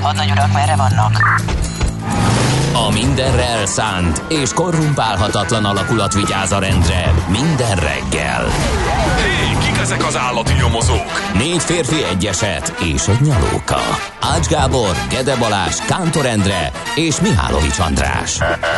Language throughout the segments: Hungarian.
Hadnagy urak, merre vannak? A mindenre elszánt és korrumpálhatatlan alakulat vigyáz a rendre minden reggel. Hé, kik ezek az állati nyomozók? Négy férfi egyeset és egy nyalóka. Ács Gábor, Gede Balázs, Kántor Endre és Mihálovics András.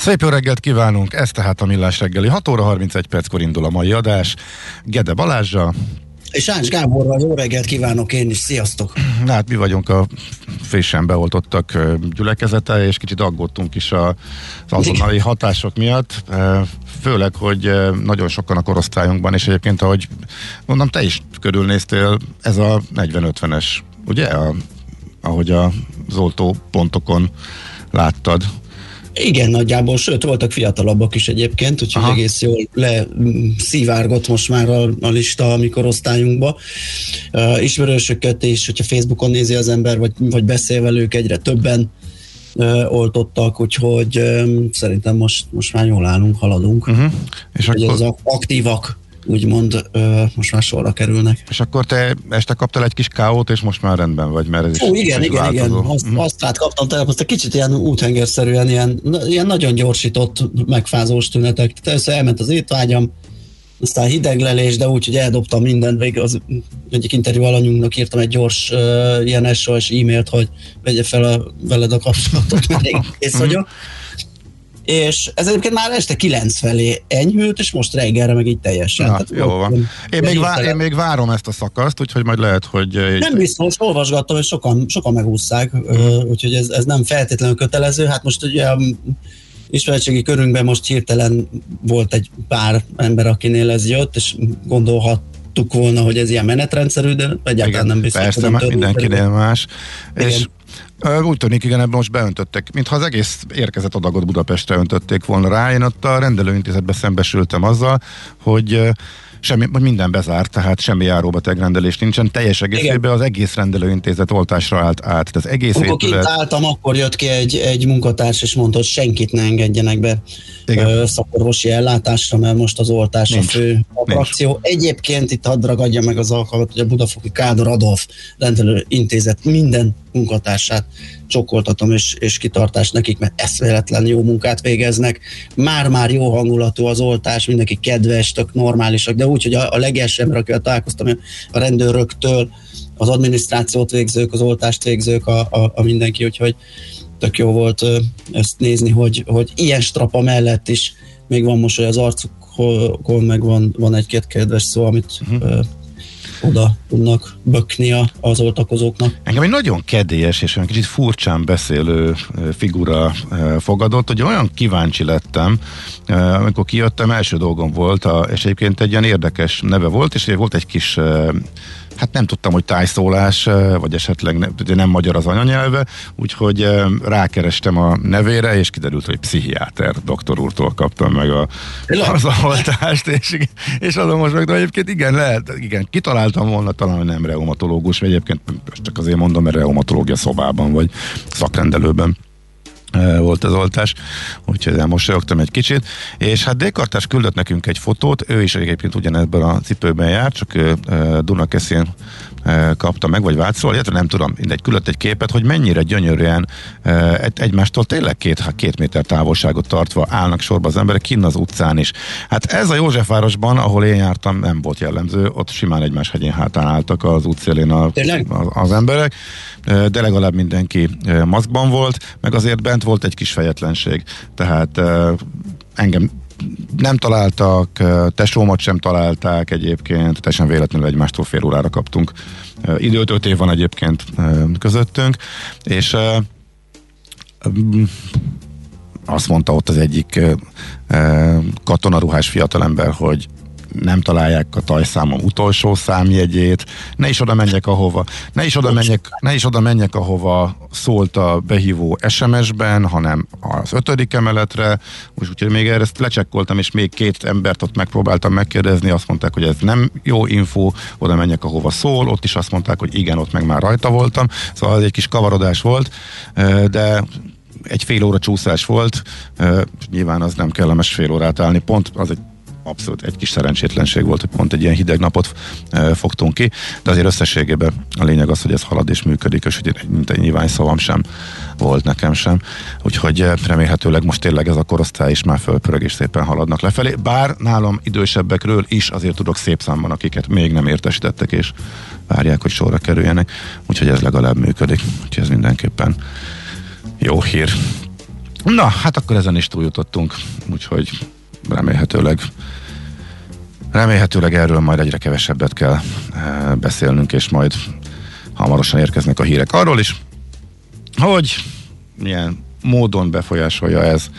Szép jó reggelt kívánunk, ez tehát a Millás reggeli. 6 óra 31 perckor indul a mai adás. Gede Balázsa. És Ács Gáborral jó reggelt kívánok én is, sziasztok! Na, hát mi vagyunk a fésen beoltottak gyülekezete, és kicsit aggódtunk is az azonnali hatások miatt, főleg, hogy nagyon sokan a korosztályunkban, és egyébként, ahogy mondom, te is körülnéztél, ez a 40-50-es, ugye? A, ahogy az oltó pontokon láttad. Igen, nagyjából, sőt, voltak fiatalabbak is egyébként, úgyhogy Aha. egész jól leszivárgott most már a, a lista a mi korosztályunkba. Uh, ismerősöket is, hogyha Facebookon nézi az ember, vagy, vagy beszél velük, egyre többen uh, oltottak, úgyhogy um, szerintem most, most már jól állunk, haladunk. Uh-huh. És akkor... az aktívak úgymond ö, most már sorra kerülnek. És akkor te este kaptál egy kis káót, és most már rendben vagy, mert ez is Ó, igen, igen, változó. igen. Azt, mm. azt hát kaptam tegnap, azt egy kicsit ilyen úthengerszerűen, ilyen, ilyen nagyon gyorsított, megfázós tünetek. Először elment az étvágyam, aztán hideglelés, de úgy, hogy eldobtam mindent, még az egyik interjú alanyunknak írtam egy gyors uh, ilyen SOS e-mailt, hogy vegye fel a, veled a kapcsolatot, mert kész vagyok és ez egyébként már este 9 felé enyhült, és most reggelre meg így teljesen. Tehát jó van. Én még, vá- én még várom ezt a szakaszt, úgyhogy majd lehet, hogy... Nem biztos, olvasgattam, hogy sokan, sokan megúszszák, uh-huh. úgyhogy ez, ez nem feltétlenül kötelező. Hát most ugye ismeretségi körünkben most hirtelen volt egy pár ember, akinél ez jött, és gondolhattuk volna, hogy ez ilyen menetrendszerű, de egyáltalán Igen, nem biztos. Persze, mindenkinél más. Igen. És úgy tűnik, igen, ebben most beöntöttek, mintha az egész érkezett adagot Budapestre öntötték volna rá. Én ott a rendelőintézetben szembesültem azzal, hogy semmi, minden bezárt, tehát semmi járóbetegrendelés nincsen. Teljes egészében az egész rendelőintézet oltásra állt át. Az egész Amikor épület... kint álltam, akkor jött ki egy, egy munkatárs, és mondta, hogy senkit ne engedjenek be Igen. szakorvosi ellátásra, mert most az oltás Nincs. a fő attrakció. Egyébként itt hadd ragadja meg az alkalmat, hogy a Budafoki Kádor Adolf rendelőintézet minden munkatársát csokoltatom, és, és kitartás nekik, mert eszméletlen jó munkát végeznek. Már-már jó hangulatú az oltás, mindenki kedves, tök normálisak, de úgy, hogy a, a legelső ember, akivel találkoztam, a rendőröktől, az adminisztrációt végzők, az oltást végzők, a, a, a mindenki, úgyhogy tök jó volt ezt nézni, hogy, hogy ilyen strapa mellett is még van most, hogy az arcukon meg van, van egy-két kedves szó, amit uh-huh oda tudnak bökni az oltakozóknak. Engem egy nagyon kedélyes és olyan kicsit furcsán beszélő figura fogadott, hogy olyan kíváncsi lettem, amikor kijöttem, első dolgom volt, és egyébként egy ilyen érdekes neve volt, és volt egy kis hát nem tudtam, hogy tájszólás, vagy esetleg nem, nem magyar az anyanyelve, úgyhogy rákerestem a nevére, és kiderült, hogy pszichiáter doktor úrtól kaptam meg a, az oltást, és, és azon most meg, de egyébként igen, lehet, igen, kitaláltam volna talán, hogy nem reumatológus, vagy egyébként csak azért mondom, mert reumatológia szobában, vagy szakrendelőben volt az oltás, úgyhogy elmosolyogtam egy kicsit, és hát Dékartás küldött nekünk egy fotót, ő is egyébként ugyanebben a cipőben jár, csak ő Dunakeszén kapta meg, vagy Vácról, illetve nem tudom, mindegy, küldött egy képet, hogy mennyire gyönyörűen egymástól tényleg két, két méter távolságot tartva állnak sorba az emberek kinn az utcán is. Hát ez a Józsefvárosban, ahol én jártam, nem volt jellemző, ott simán egymás hegyén hátán álltak az útszélén a, az, az emberek, de legalább mindenki maszkban volt, meg azért bent volt egy kis fejetlenség. Tehát engem nem találtak, tesómat sem találták egyébként, teljesen véletlenül egymástól fél órára kaptunk. Időt öt év van egyébként közöttünk, és azt mondta ott az egyik katonaruhás fiatalember, hogy nem találják a tajszámom utolsó számjegyét, ne is oda menjek ahova, ne is oda menjek, ne is oda menjek ahova szólt a behívó SMS-ben, hanem az ötödik emeletre, úgyhogy még erre ezt lecsekkoltam, és még két embert ott megpróbáltam megkérdezni, azt mondták, hogy ez nem jó info, oda menjek ahova szól, ott is azt mondták, hogy igen, ott meg már rajta voltam, szóval ez egy kis kavarodás volt, de egy fél óra csúszás volt, nyilván az nem kellemes fél órát állni, pont az egy abszolút egy kis szerencsétlenség volt, hogy pont egy ilyen hideg napot e, fogtunk ki, de azért összességében a lényeg az, hogy ez halad és működik, és hogy mint egy nyilván szavam sem volt nekem sem. Úgyhogy remélhetőleg most tényleg ez a korosztály is már fölpörög és szépen haladnak lefelé. Bár nálam idősebbekről is azért tudok szép számban, akiket még nem értesítettek, és várják, hogy sorra kerüljenek. Úgyhogy ez legalább működik. Úgyhogy ez mindenképpen jó hír. Na, hát akkor ezen is túljutottunk, úgyhogy remélhetőleg remélhetőleg erről majd egyre kevesebbet kell e, beszélnünk, és majd hamarosan érkeznek a hírek. Arról is, hogy milyen módon befolyásolja ez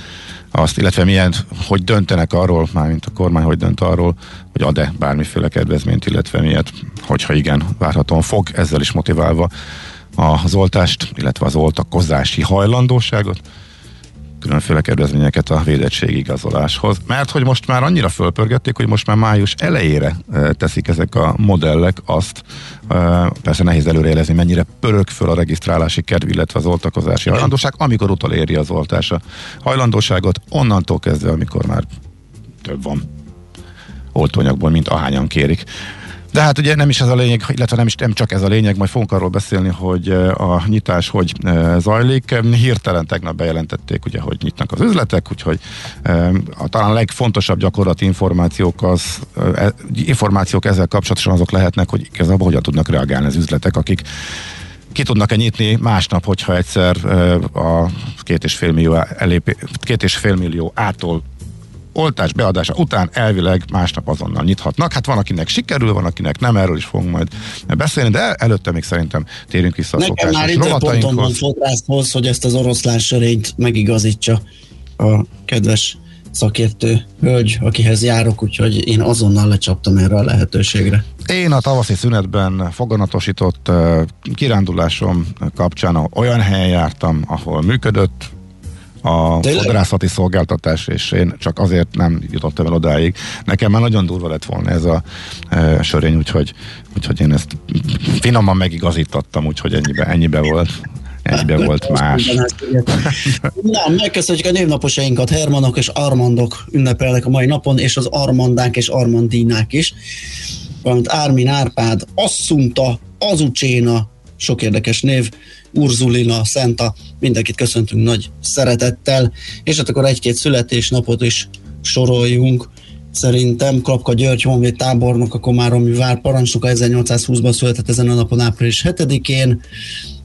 azt, illetve milyen, hogy döntenek arról, mármint a kormány, hogy dönt arról, hogy ad-e bármiféle kedvezményt, illetve miért, hogyha igen, várhatóan fog, ezzel is motiválva az oltást, illetve az oltakozási hajlandóságot, különféle kedvezményeket a védettség igazoláshoz. Mert hogy most már annyira fölpörgették, hogy most már május elejére teszik ezek a modellek azt, persze nehéz előrejelezni, mennyire pörög föl a regisztrálási kedv, illetve az oltakozási hajlandóság, amikor utoléri az oltás a hajlandóságot, onnantól kezdve, amikor már több van oltóanyagból, mint ahányan kérik. De hát ugye nem is ez a lényeg, illetve nem is nem csak ez a lényeg, majd fogunk arról beszélni, hogy a nyitás hogy zajlik. Hirtelen tegnap bejelentették, ugye, hogy nyitnak az üzletek, úgyhogy a talán legfontosabb gyakorlati információk, az, e, információk ezzel kapcsolatosan azok lehetnek, hogy igazából hogyan tudnak reagálni az üzletek, akik ki tudnak-e nyitni másnap, hogyha egyszer a két és fél millió, elép, két és fél millió ától oltás beadása után elvileg másnap azonnal nyithatnak. Hát van, akinek sikerül, van, akinek nem, erről is fogunk majd beszélni, de előtte még szerintem térjünk vissza a Nekem már időponton van fotrászhoz, hogy ezt az oroszlán sörényt megigazítsa a kedves szakértő hölgy, akihez járok, úgyhogy én azonnal lecsaptam erre a lehetőségre. Én a tavaszi szünetben foganatosított kirándulásom kapcsán olyan helyen jártam, ahol működött, a Tényleg? fodrászati szolgáltatás, és én csak azért nem jutottam el odáig. Nekem már nagyon durva lett volna ez a e, sörény, úgyhogy, úgyhogy én ezt finoman megigazítottam, úgyhogy ennyibe, ennyibe volt. Ennyibe volt más. Na, megköszönjük a névnaposainkat, Hermanok és Armandok ünnepelnek a mai napon, és az Armandák és Armandinák is. Valamint Ármin Árpád, Asszunta, Azucséna, sok érdekes név, Urzulina, Szenta, mindenkit köszöntünk nagy szeretettel, és hát akkor egy-két születésnapot is soroljunk. Szerintem Klapka György honvéd tábornok, a Komáromi vár parancsnoka 1820-ban született ezen a napon április 7-én.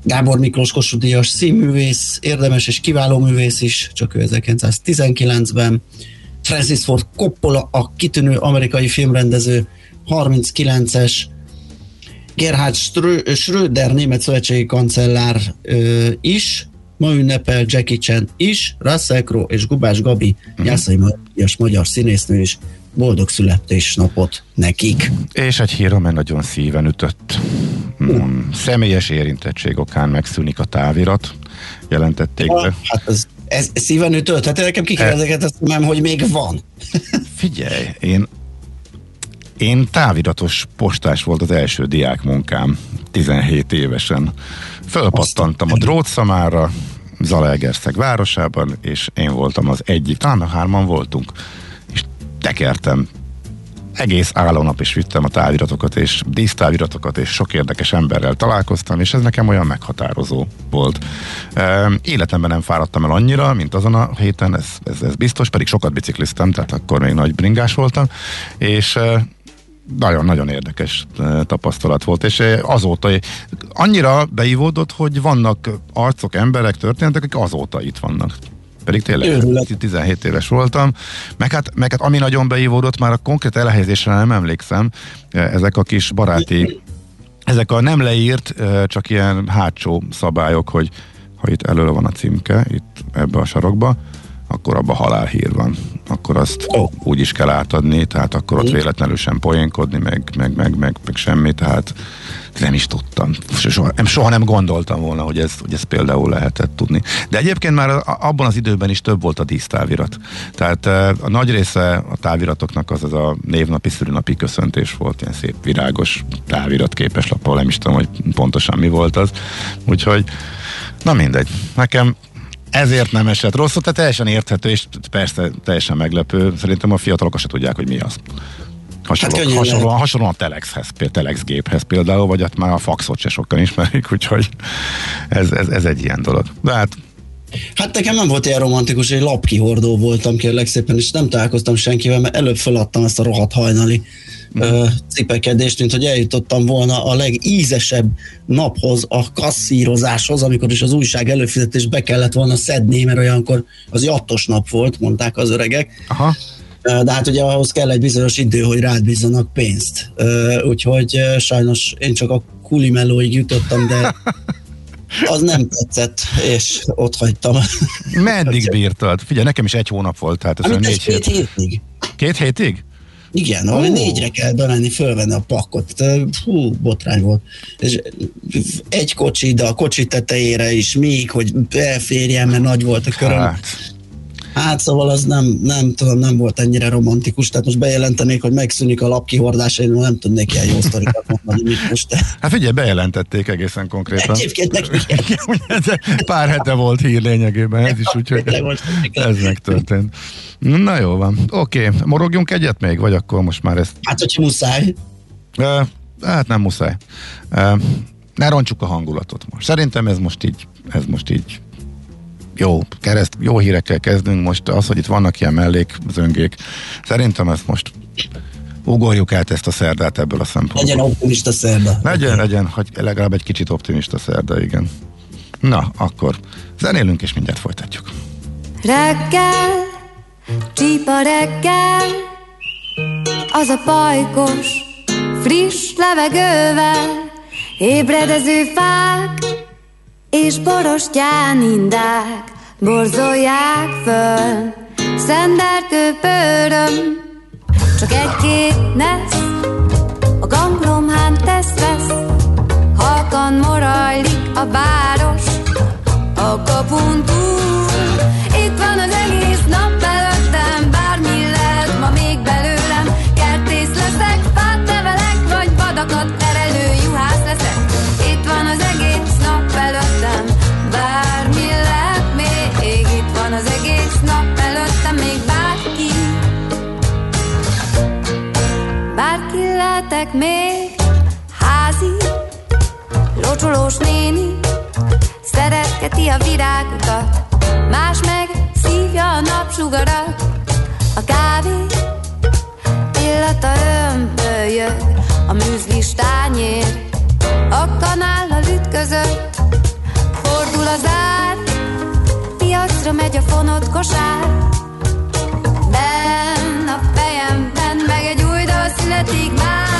Gábor Miklós Kossuth színművész, érdemes és kiváló művész is, csak ő 1919-ben. Francis Ford Coppola, a kitűnő amerikai filmrendező, 39-es, Gerhard Schröder, német szövetségi kancellár is, ma ünnepel Jackie Chan is, Russell Crowe és Gubás Gabi, uh-huh. Jászai magyar színésznő is boldog születésnapot nekik. És egy hír, amely nagyon szíven ütött. Uh. Személyes érintettség okán megszűnik a távirat, jelentették ja, be. Hát ez, ez szíven ütött? Hát nekem kikezdeket ezt nem, hogy még van. Figyelj, én én táviratos postás volt az első diák munkám, 17 évesen. Fölpattantam a drótszamára, Zalaegerszeg városában, és én voltam az egyik, talán a hárman voltunk, és tekertem egész állónap is vittem a táviratokat, és dísztáviratokat, és sok érdekes emberrel találkoztam, és ez nekem olyan meghatározó volt. Életemben nem fáradtam el annyira, mint azon a héten, ez, ez, ez biztos, pedig sokat bicikliztem, tehát akkor még nagy bringás voltam, és nagyon-nagyon érdekes tapasztalat volt, és azóta annyira beívódott, hogy vannak arcok, emberek, történetek, akik azóta itt vannak. Pedig tényleg Őrület. 17 éves voltam, meg hát, meg hát ami nagyon beívódott, már a konkrét elhelyezésre nem emlékszem, ezek a kis baráti, ezek a nem leírt, csak ilyen hátsó szabályok, hogy ha itt elő van a címke, itt ebbe a sarokba, akkor abban halálhír van. Akkor azt oh. úgy is kell átadni, tehát akkor ott véletlenül sem poénkodni, meg, meg, meg, meg, meg semmi, tehát nem is tudtam. Soha, soha nem gondoltam volna, hogy ez, hogy ez például lehetett tudni. De egyébként már abban az időben is több volt a dísztávirat. Tehát a nagy része a táviratoknak az az a névnapi, szülinapi köszöntés volt, ilyen szép virágos távirat képes lappal, nem is tudom, hogy pontosan mi volt az. Úgyhogy Na mindegy. Nekem ezért nem esett rosszul, tehát teljesen érthető, és persze teljesen meglepő. Szerintem a fiatalok se tudják, hogy mi az. Hasonló, hát hasonlóan, hasonlóan a Telexhez, Telex géphez például, vagy hát már a faxot se sokan ismerik, úgyhogy ez, ez, ez egy ilyen dolog. De hát Hát nekem nem volt ilyen romantikus, egy lapkihordó voltam kérlek szépen, és nem találkoztam senkivel, mert előbb feladtam ezt a rohadt hajnali uh, cipekedést, mint hogy eljutottam volna a legízesebb naphoz, a kasszírozáshoz, amikor is az újság előfizetés be kellett volna szedni, mert olyankor az jattos nap volt, mondták az öregek. Aha. De hát ugye ahhoz kell egy bizonyos idő, hogy rád bízzanak pénzt. Úgyhogy sajnos én csak a kulimelóig jutottam, de az nem tetszett, és ott hagytam. Meddig bírtad? Figyelj, nekem is egy hónap volt, tehát ez négy hét. Két hétig. Két hétig? Igen, ahol négyre kell bemenni, fölvenni a pakkot. Hú, botrány volt. És egy kocsi, de a kocsi tetejére is még, hogy elférjen, mert nagy volt a köröm. Hát Hát szóval az nem, nem tudom, nem volt ennyire romantikus, tehát most bejelentenék, hogy megszűnik a lapkihordás, én nem tudnék ilyen jó sztorikat mondani, mit most. Hát figyelj, bejelentették egészen konkrétan. Egyébként neki Pár hete volt hír lényegében, ez is úgyhogy ez megtörtént. Na jó van, oké, okay. morogjunk egyet még, vagy akkor most már ezt... Hát, hogyha muszáj. Uh, hát nem muszáj. Uh, ne roncsuk a hangulatot most. Szerintem ez most így, ez most így jó, kereszt, jó hírekkel kezdünk most, az, hogy itt vannak ilyen mellékzöngék, szerintem ezt most ugorjuk át ezt a szerdát ebből a szempontból. Legyen optimista szerda. Legyen, legyen, hogy legalább egy kicsit optimista szerda, igen. Na, akkor zenélünk, és mindjárt folytatjuk. Reggel, csípa reggel, az a pajkos, friss levegővel, ébredező fák, és borostyán indák borzolják föl. Szenderkő pöröm, csak egy-két nesz, a ganglomhán tesz-vesz, halkan morajlik a város, a kapun túl. Lehetek még, házi, locsolós néni, szeretgeti a virágokat, más meg szívja a napsugarat, a kávé illata ömbölyög, a műzlis tányér, a kanállal ütközött, fordul az ár, piacra megy a fonott kosár. Ben a fejemben meg egy új dal születik már.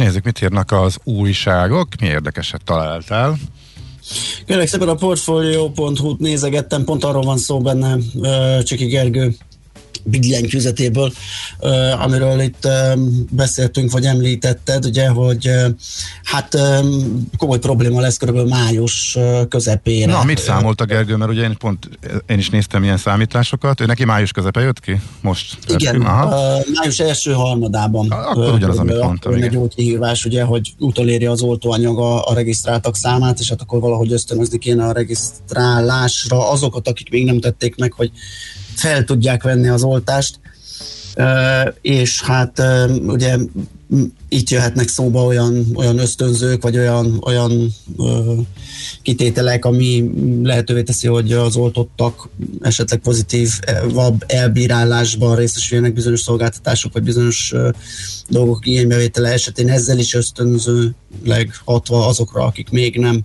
Nézzük, mit írnak az újságok. Mi érdekeset találtál? Kérlek szépen a portfolio.hu-t nézegettem, pont arról van szó benne Csiki Gergő billentyűzetéből, amiről itt beszéltünk, vagy említetted, ugye, hogy hát komoly probléma lesz körülbelül május közepére. Na, mit számolt a Gergő, mert ugye én pont én is néztem ilyen számításokat, ő neki május közepe jött ki? Most? Igen, Aha. Május első harmadában. Akkor ugyanaz, amit mondtam. Egy úgy kihívás, ugye, hogy utoléri az oltóanyag a, a regisztráltak számát, és hát akkor valahogy ösztönözni kéne a regisztrálásra azokat, akik még nem tették meg, hogy fel tudják venni az oltást, és hát ugye itt jöhetnek szóba olyan, olyan ösztönzők, vagy olyan, olyan kitételek, ami lehetővé teszi, hogy az oltottak esetleg pozitív vab elbírálásban részesüljenek bizonyos szolgáltatások, vagy bizonyos dolgok igénybevétele esetén. Ezzel is ösztönzőleg hatva azokra, akik még nem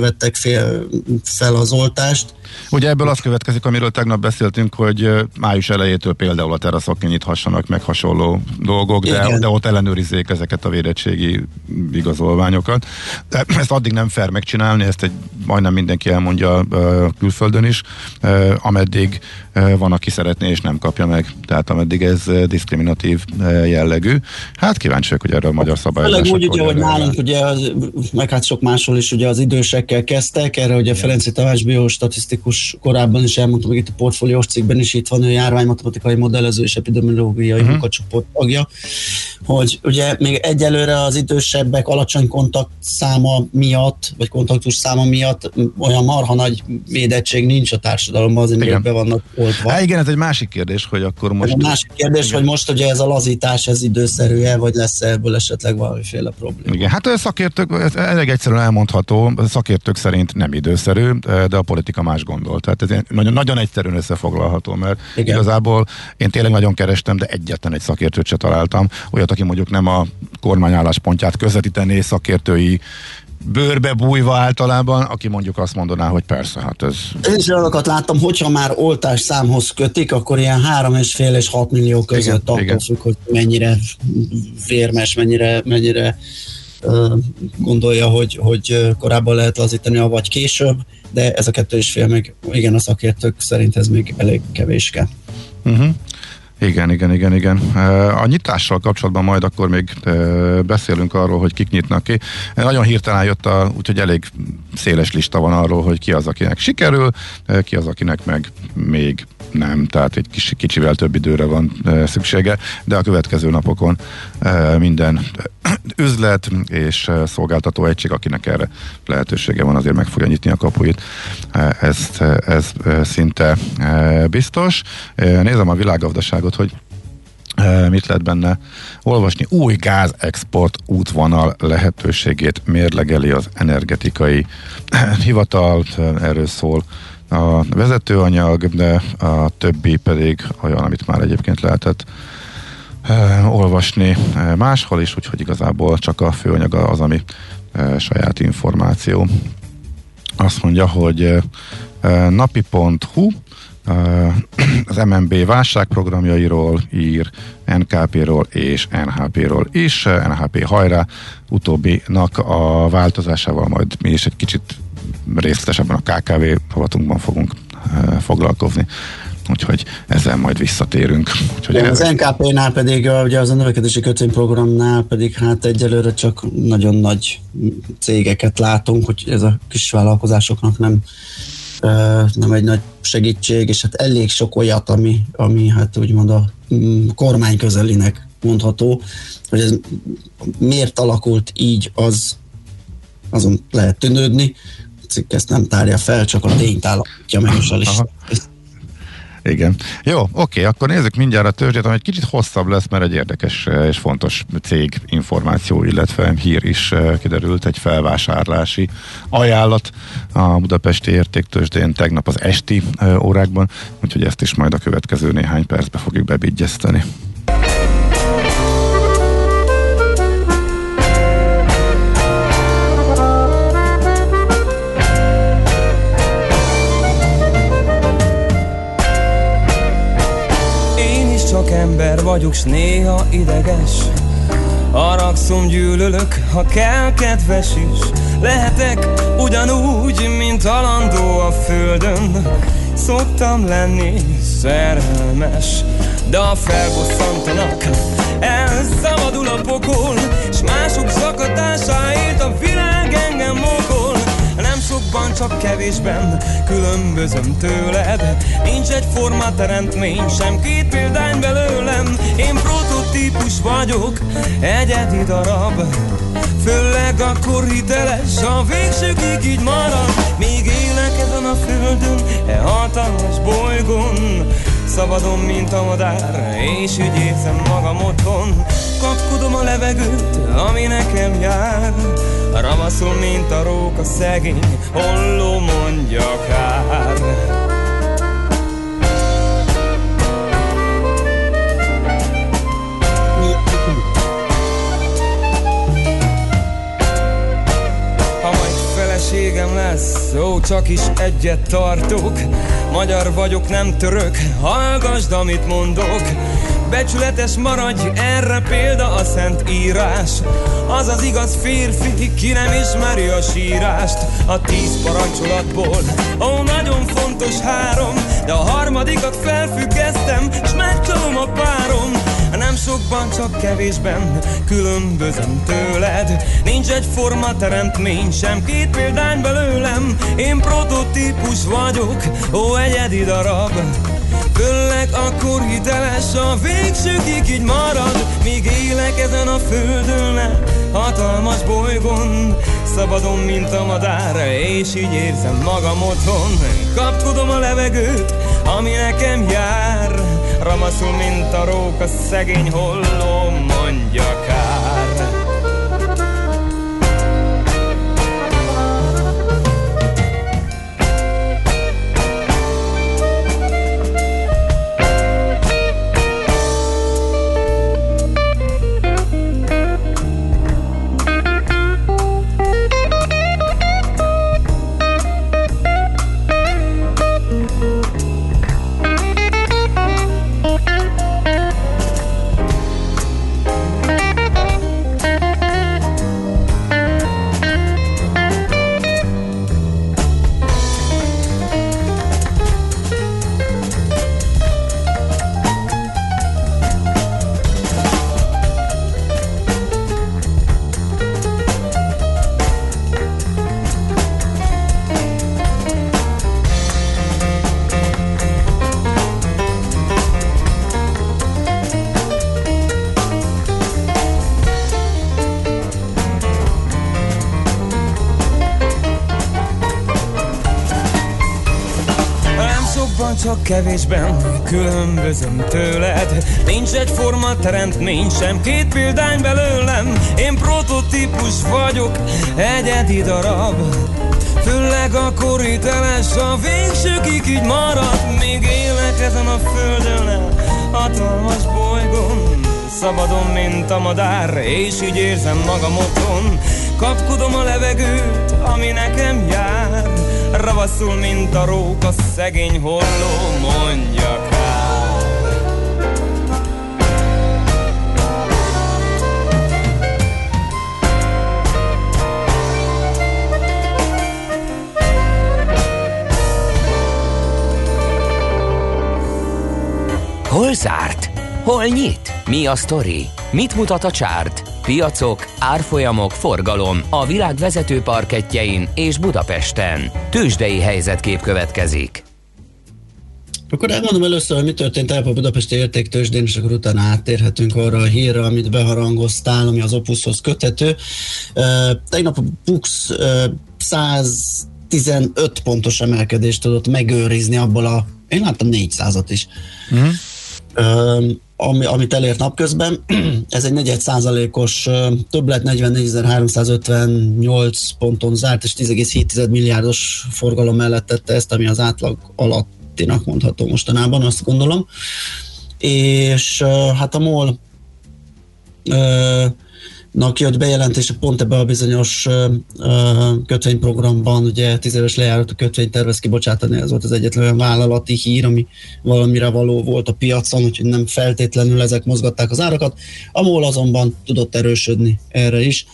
vettek fél, fel az oltást. Ugye ebből az következik, amiről tegnap beszéltünk, hogy május elejétől például a teraszok nyithassanak meg hasonló dolgok, de, de ott ellenőrizzék ezeket a védettségi igazolványokat. Ezt addig nem fair megcsinálni, ezt egy majdnem mindenki elmondja külföldön is, ameddig van, aki szeretné és nem kapja meg. Tehát ameddig ez diszkriminatív jellegű. Hát kíváncsiak, hogy erről a magyar szabályozás. úgy, ugye, hogy nálunk ugye, meg hát sok máshol is ugye az idősekkel kezdtek, erre ugye Ferenci Tamás biostatisztikus korábban is elmondtam, hogy itt a portfóliós cikkben is itt van ő járványmatematikai modellező és epidemiológiai uh-huh. munkacsoport tagja, hogy ugye még egyelőre az idősebbek alacsony kontakt száma miatt, vagy kontaktus száma miatt olyan marha nagy védettség nincs a társadalomban, azért be vannak oltva. Há, igen, ez egy másik kérdés, hogy akkor most... A másik kérdés, igen. hogy most ugye ez a lazítás, ez időszerű-e, vagy lesz ebből esetleg valamiféle probléma. Igen, hát a szakértők, ez elég egyszerűen elmondható, a szakértők szerint nem időszerű, de a politika más gondol. Tehát ez nagyon, nagyon egyszerűen összefoglalható, mert igen. igazából én tényleg nagyon kerestem, de egyetlen egy szakértőt se találtam, olyat, aki mondjuk nem a kormány álláspontját közvetítené szakértői bőrbe bújva általában, aki mondjuk azt mondaná, hogy persze, hát ez... Én is olyanokat láttam, hogyha már oltás számhoz kötik, akkor ilyen 3,5 és 6 millió között igen, attól függ, hogy mennyire vérmes, mennyire, mennyire uh, gondolja, hogy, hogy korábban lehet lazítani, vagy később, de ez a kettő és fél még, igen, a szakértők szerint ez még elég kevéske. Uh-huh. Igen, igen, igen, igen. A nyitással kapcsolatban majd akkor még beszélünk arról, hogy kik nyitnak ki. Nagyon hirtelen jött, a, úgyhogy elég széles lista van arról, hogy ki az, akinek sikerül, ki az, akinek meg még nem, tehát egy kis, kicsivel több időre van szüksége, de a következő napokon minden üzlet és szolgáltató egység, akinek erre lehetősége van, azért meg fogja nyitni a kapuit. E, ez, szinte biztos. Nézem a világgazdaságot, hogy mit lehet benne olvasni. Új gázexport útvonal lehetőségét mérlegeli az energetikai hivatal, erről szól a vezetőanyag, de a többi pedig olyan, amit már egyébként lehetett olvasni máshol is, úgyhogy igazából csak a főanyag az, ami saját információ. Azt mondja, hogy napi.hu az MNB válságprogramjairól ír, NKP-ról és NHP-ról is. NHP hajrá, utóbbinak a változásával majd mi is egy kicsit részletesebben a KKV rovatunkban fogunk foglalkozni. Úgyhogy ezzel majd visszatérünk. Úgyhogy az NKP-nál pedig, ugye az a növekedési kötvényprogramnál pedig hát egyelőre csak nagyon nagy cégeket látunk, hogy ez a kis vállalkozásoknak nem nem egy nagy segítség, és hát elég sok olyat, ami, ami hát úgymond a mm, kormány közelinek mondható, hogy ez miért alakult így, az azon lehet tűnődni, cikk ezt nem tárja fel, csak a tényt állapítja meg is a listát. Igen. Jó, oké, akkor nézzük mindjárt a törzsét, ami egy kicsit hosszabb lesz, mert egy érdekes eh, és fontos cég információ, illetve hír is eh, kiderült, egy felvásárlási ajánlat a Budapesti Értéktőzsdén tegnap az esti eh, órákban, úgyhogy ezt is majd a következő néhány percbe fogjuk bebigyezteni. Ember vagyok, s néha ideges. Haragszom, gyűlölök, ha kell kedves is. Lehetek ugyanúgy, mint halandó a földön. Szoktam lenni szerelmes De a felbosszantanak. Elszabadul a pokol S mások zakatásáért a világ engem mokol. Nem sokban, csak kevésben Különbözöm tőled. Nincs egy forma teremtmény Sem két példány belőlem. Én prototípus vagyok Egyedi darab. Főleg akkor hiteles, a végsőkig így marad. Még élek ezen a földön, e hatalmas bolygón Szabadon, mint a madár, és úgy érzem magam otthon. Kapkodom a levegőt, ami nekem jár. Ravaszol, mint a róka szegény, holló mondja kár feleségem lesz, ó, csak is egyet tartok. Magyar vagyok, nem török, hallgasd, amit mondok. Becsületes maradj, erre példa a szent írás. Az az igaz férfi, ki nem ismeri a sírást. A tíz parancsolatból, ó, nagyon fontos három De a harmadikat felfüggesztem, s megcsalom a párom nem sokban, csak kevésben különbözöm tőled. Nincs egy forma teremtmény, sem két példány belőlem. Én prototípus vagyok, ó egyedi darab. Főleg akkor hiteles a végsőkig így marad. Míg élek ezen a földön, hatalmas bolygón. Szabadon, mint a madár, és így érzem magam otthon. Kapkodom a levegőt, ami nekem jár Ramaszul, mint a róka, szegény holló, mondja kár kevésben különbözöm tőled. Nincs egy forma teremtmény, sem két példány belőlem. Én prototípus vagyok, egyedi darab. Főleg akkor hiteles, a végsőkig így marad. Még élek ezen a földön, hatalmas bolygón. Szabadon, mint a madár, és így érzem magam otthon. Kapkodom a levegőt, ami nekem jár Ravaszul, mint a róka, szegény holló, mondja. Hol zárt? Hol nyit? Mi a sztori? Mit mutat a csárt? Piacok, árfolyamok, forgalom a világ vezető parketjein és Budapesten. Tősdei helyzetkép következik. Akkor elmondom először, hogy mi történt el a Budapesti értéktősdén, és akkor utána áttérhetünk arra a hírre, amit beharangoztál, ami az Opushoz köthető. Uh, tegnap a Bux uh, 115 pontos emelkedést tudott megőrizni abból a, én láttam 400-at is. Mm. Uh, ami, amit elért napközben. Ez egy negyed százalékos többlet 44.358 ponton zárt, és 10,7 milliárdos forgalom mellett tette ezt, ami az átlag alattinak mondható mostanában, azt gondolom. És hát a MOL jött bejelentése pont ebbe a bizonyos kötvényprogramban, ugye 10 éves lejáratú kötvény tervez kibocsátani, ez volt az egyetlen vállalati hír, ami valamire való volt a piacon, úgyhogy nem feltétlenül ezek mozgatták az árakat. A MOL azonban tudott erősödni erre is.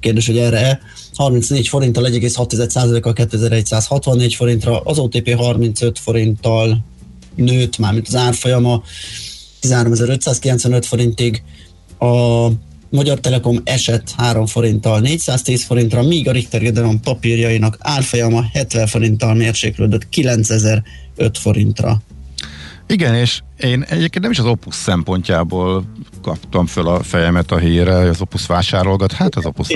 Kérdés, hogy erre-e. 34 forinttal 1,6%-kal 2164 forintra, az OTP 35 forinttal nőtt, mármint az árfolyama 13.595 forintig, a Magyar Telekom esett 3 forinttal 410 forintra, míg a Richter Gedeon papírjainak árfolyama 70 forinttal mérséklődött 9005 forintra. Igen, és én egyébként nem is az Opus szempontjából kaptam föl a fejemet a hírre, hogy az Opus vásárolgat, hát az Opus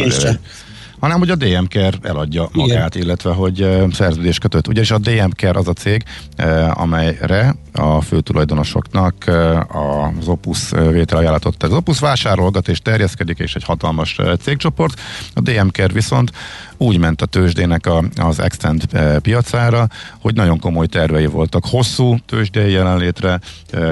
hanem hogy a DMKR eladja magát, Igen. illetve hogy szerződés kötött. Ugyanis a DMKR az a cég, amelyre a főtulajdonosoknak az Opus vételajánlatot. Az Opus vásárolgat és terjeszkedik, és egy hatalmas cégcsoport. A DMKR viszont úgy ment a tőzsdének a, az Extend piacára, hogy nagyon komoly tervei voltak hosszú tőzsdei jelenlétre,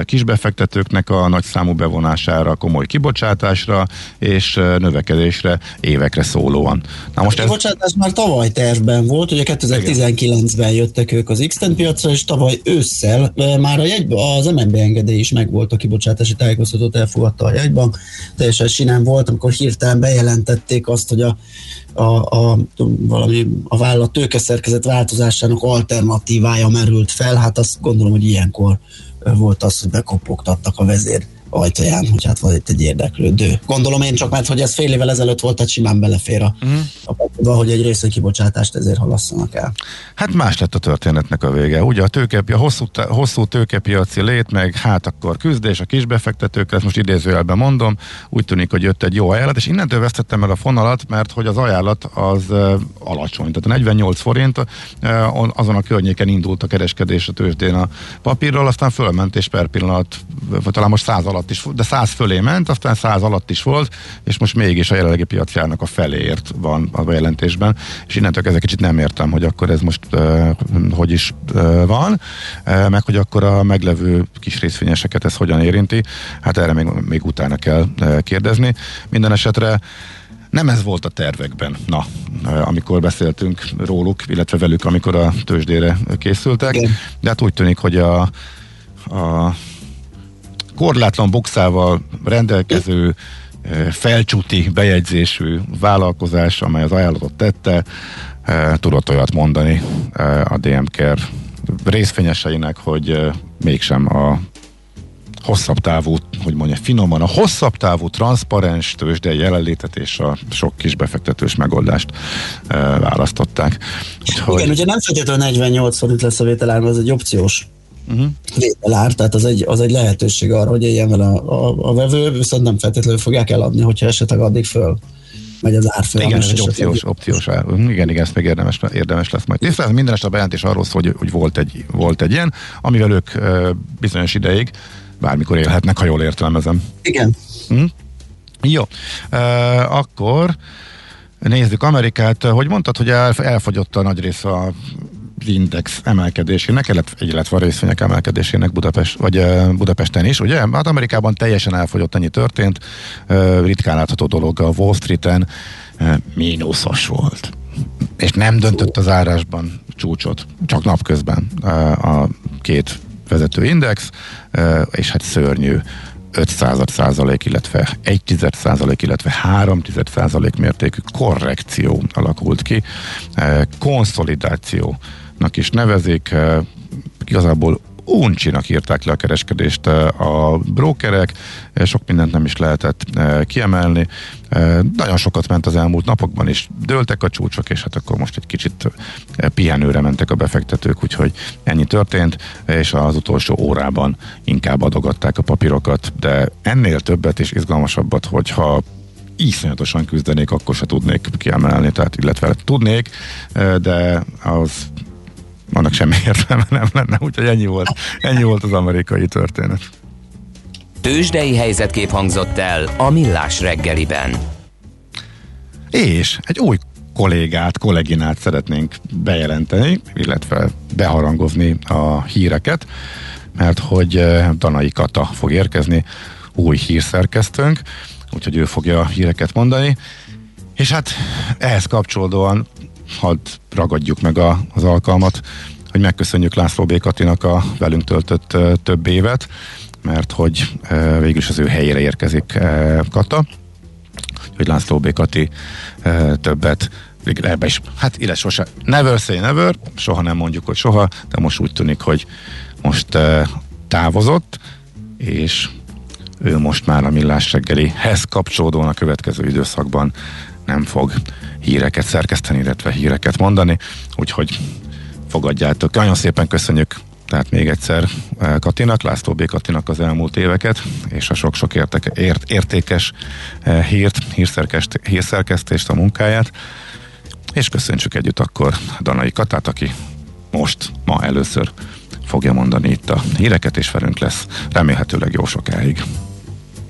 kisbefektetőknek a nagy számú bevonására, komoly kibocsátásra és növekedésre évekre szólóan. Na most a ez... kibocsátás már tavaly tervben volt, ugye 2019-ben jöttek ők az x piacra, és tavaly ősszel már a jegy, az MNB engedély is megvolt a kibocsátási tájékoztatót, elfogadta a jegybank, teljesen sinem volt, amikor hirtelen bejelentették azt, hogy a a, a, valami, a vállalat tőkeszerkezet változásának alternatívája merült fel, hát azt gondolom, hogy ilyenkor volt az, hogy bekopogtattak a vezér ajtaján, hogy hát van itt egy érdeklődő. Gondolom én csak, mert hogy ez fél évvel ezelőtt volt, tehát simán belefér a, uh-huh. a hogy egy részön kibocsátást ezért halasszanak el. Hát más lett a történetnek a vége. Ugye a, tőkepi, a hosszú, hosszú tőkepiaci lét, meg hát akkor küzdés a kisbefektetőkkel, ezt most idézőjelben mondom, úgy tűnik, hogy jött egy jó ajánlat, és innentől vesztettem el a fonalat, mert hogy az ajánlat az uh, alacsony, tehát a 48 forint uh, azon a környéken indult a kereskedés a tőzsdén a papírról, aztán fölment és per pillanat, talán most 100 alatt is, de 100 fölé ment, aztán 100 alatt is volt, és most mégis a jelenlegi piacjának a feléért van a bejelentésben, és innentől kezdve kicsit nem értem, hogy akkor ez most uh, hogy is uh, van, uh, meg hogy akkor a meglevő kis részvényeseket ez hogyan érinti, hát erre még, még utána kell uh, kérdezni. Minden esetre nem ez volt a tervekben, na, amikor beszéltünk róluk, illetve velük, amikor a tőzsdére készültek, de hát úgy tűnik, hogy a, a korlátlan boxával rendelkező eh, felcsúti bejegyzésű vállalkozás, amely az ajánlatot tette, eh, tudott olyat mondani eh, a DMKR részfényeseinek, hogy mégsem a hosszabb távú, hogy mondja finoman, a hosszabb távú transzparens tőzsdei jelenlétet és a sok kis befektetős megoldást e, választották. Úgyhogy... Igen, ugye nem feltétlenül 48 forint lesz a vételár, ez egy opciós uh-huh. vételár, tehát az egy, az egy lehetőség arra, hogy éljen vele a, a, a vevő, viszont nem feltétlenül fogják eladni, hogyha esetleg addig föl megy az árfolyam. Igen, ez egy opciós, opciós ár. Igen, igen, ezt még érdemes, érdemes lesz majd. Tisztelt minden este a bejelentés arról szól, hogy, hogy volt, egy, volt egy ilyen, amivel ők bizonyos ideig bármikor élhetnek, ha jól értelmezem. Igen. Hm? Jó, e, akkor nézzük Amerikát. Hogy mondtad, hogy el, elfogyott a nagy része a index emelkedésének, illetve a részvények emelkedésének Budapest, vagy Budapesten is, ugye? Hát Amerikában teljesen elfogyott, ennyi történt. Ritkán látható dolog a Wall Street-en mínuszos volt. És nem döntött az árásban csúcsot, csak napközben a két vezető index, és hát szörnyű 5 százalék, illetve 1 százalék, illetve 3 százalék mértékű korrekció alakult ki. Konszolidáció is nevezik, eh, igazából uncsinak írták le a kereskedést eh, a brókerek, eh, sok mindent nem is lehetett kiemelni. Nagyon sokat ment az elmúlt napokban is, dőltek a csúcsok, és hát akkor most egy kicsit pihenőre mentek a befektetők, úgyhogy ennyi történt, és az utolsó órában inkább adogatták a papírokat, de ennél többet és izgalmasabbat, hogyha iszonyatosan küzdenék, akkor se tudnék kiemelni, tehát illetve tudnék, de az annak semmi értelme nem lenne, úgyhogy ennyi volt, ennyi volt az amerikai történet. Tőzsdei helyzetkép hangzott el a Millás reggeliben. És egy új kollégát, kolléginát szeretnénk bejelenteni, illetve beharangozni a híreket, mert hogy eh, Danai Kata fog érkezni, új hírszerkesztőnk, úgyhogy ő fogja a híreket mondani. És hát ehhez kapcsolódóan hadd ragadjuk meg a, az alkalmat, hogy megköszönjük László B. Katinak a velünk töltött több évet, mert hogy végül is az ő helyére érkezik Kata, hogy László B. Kati többet ebbe is, hát ide sose, never say never, soha nem mondjuk, hogy soha, de most úgy tűnik, hogy most távozott, és ő most már a millás reggelihez kapcsolódóan a következő időszakban nem fog híreket szerkeszteni, illetve híreket mondani, úgyhogy fogadjátok. Nagyon szépen köszönjük tehát még egyszer eh, Katinak, László B. Katinak az elmúlt éveket, és a sok-sok érteke, ért, értékes eh, hírt, hírszerkesztést, a munkáját, és köszöntsük együtt akkor Danai Katát, aki most, ma először fogja mondani itt a híreket, és velünk lesz remélhetőleg jó sokáig.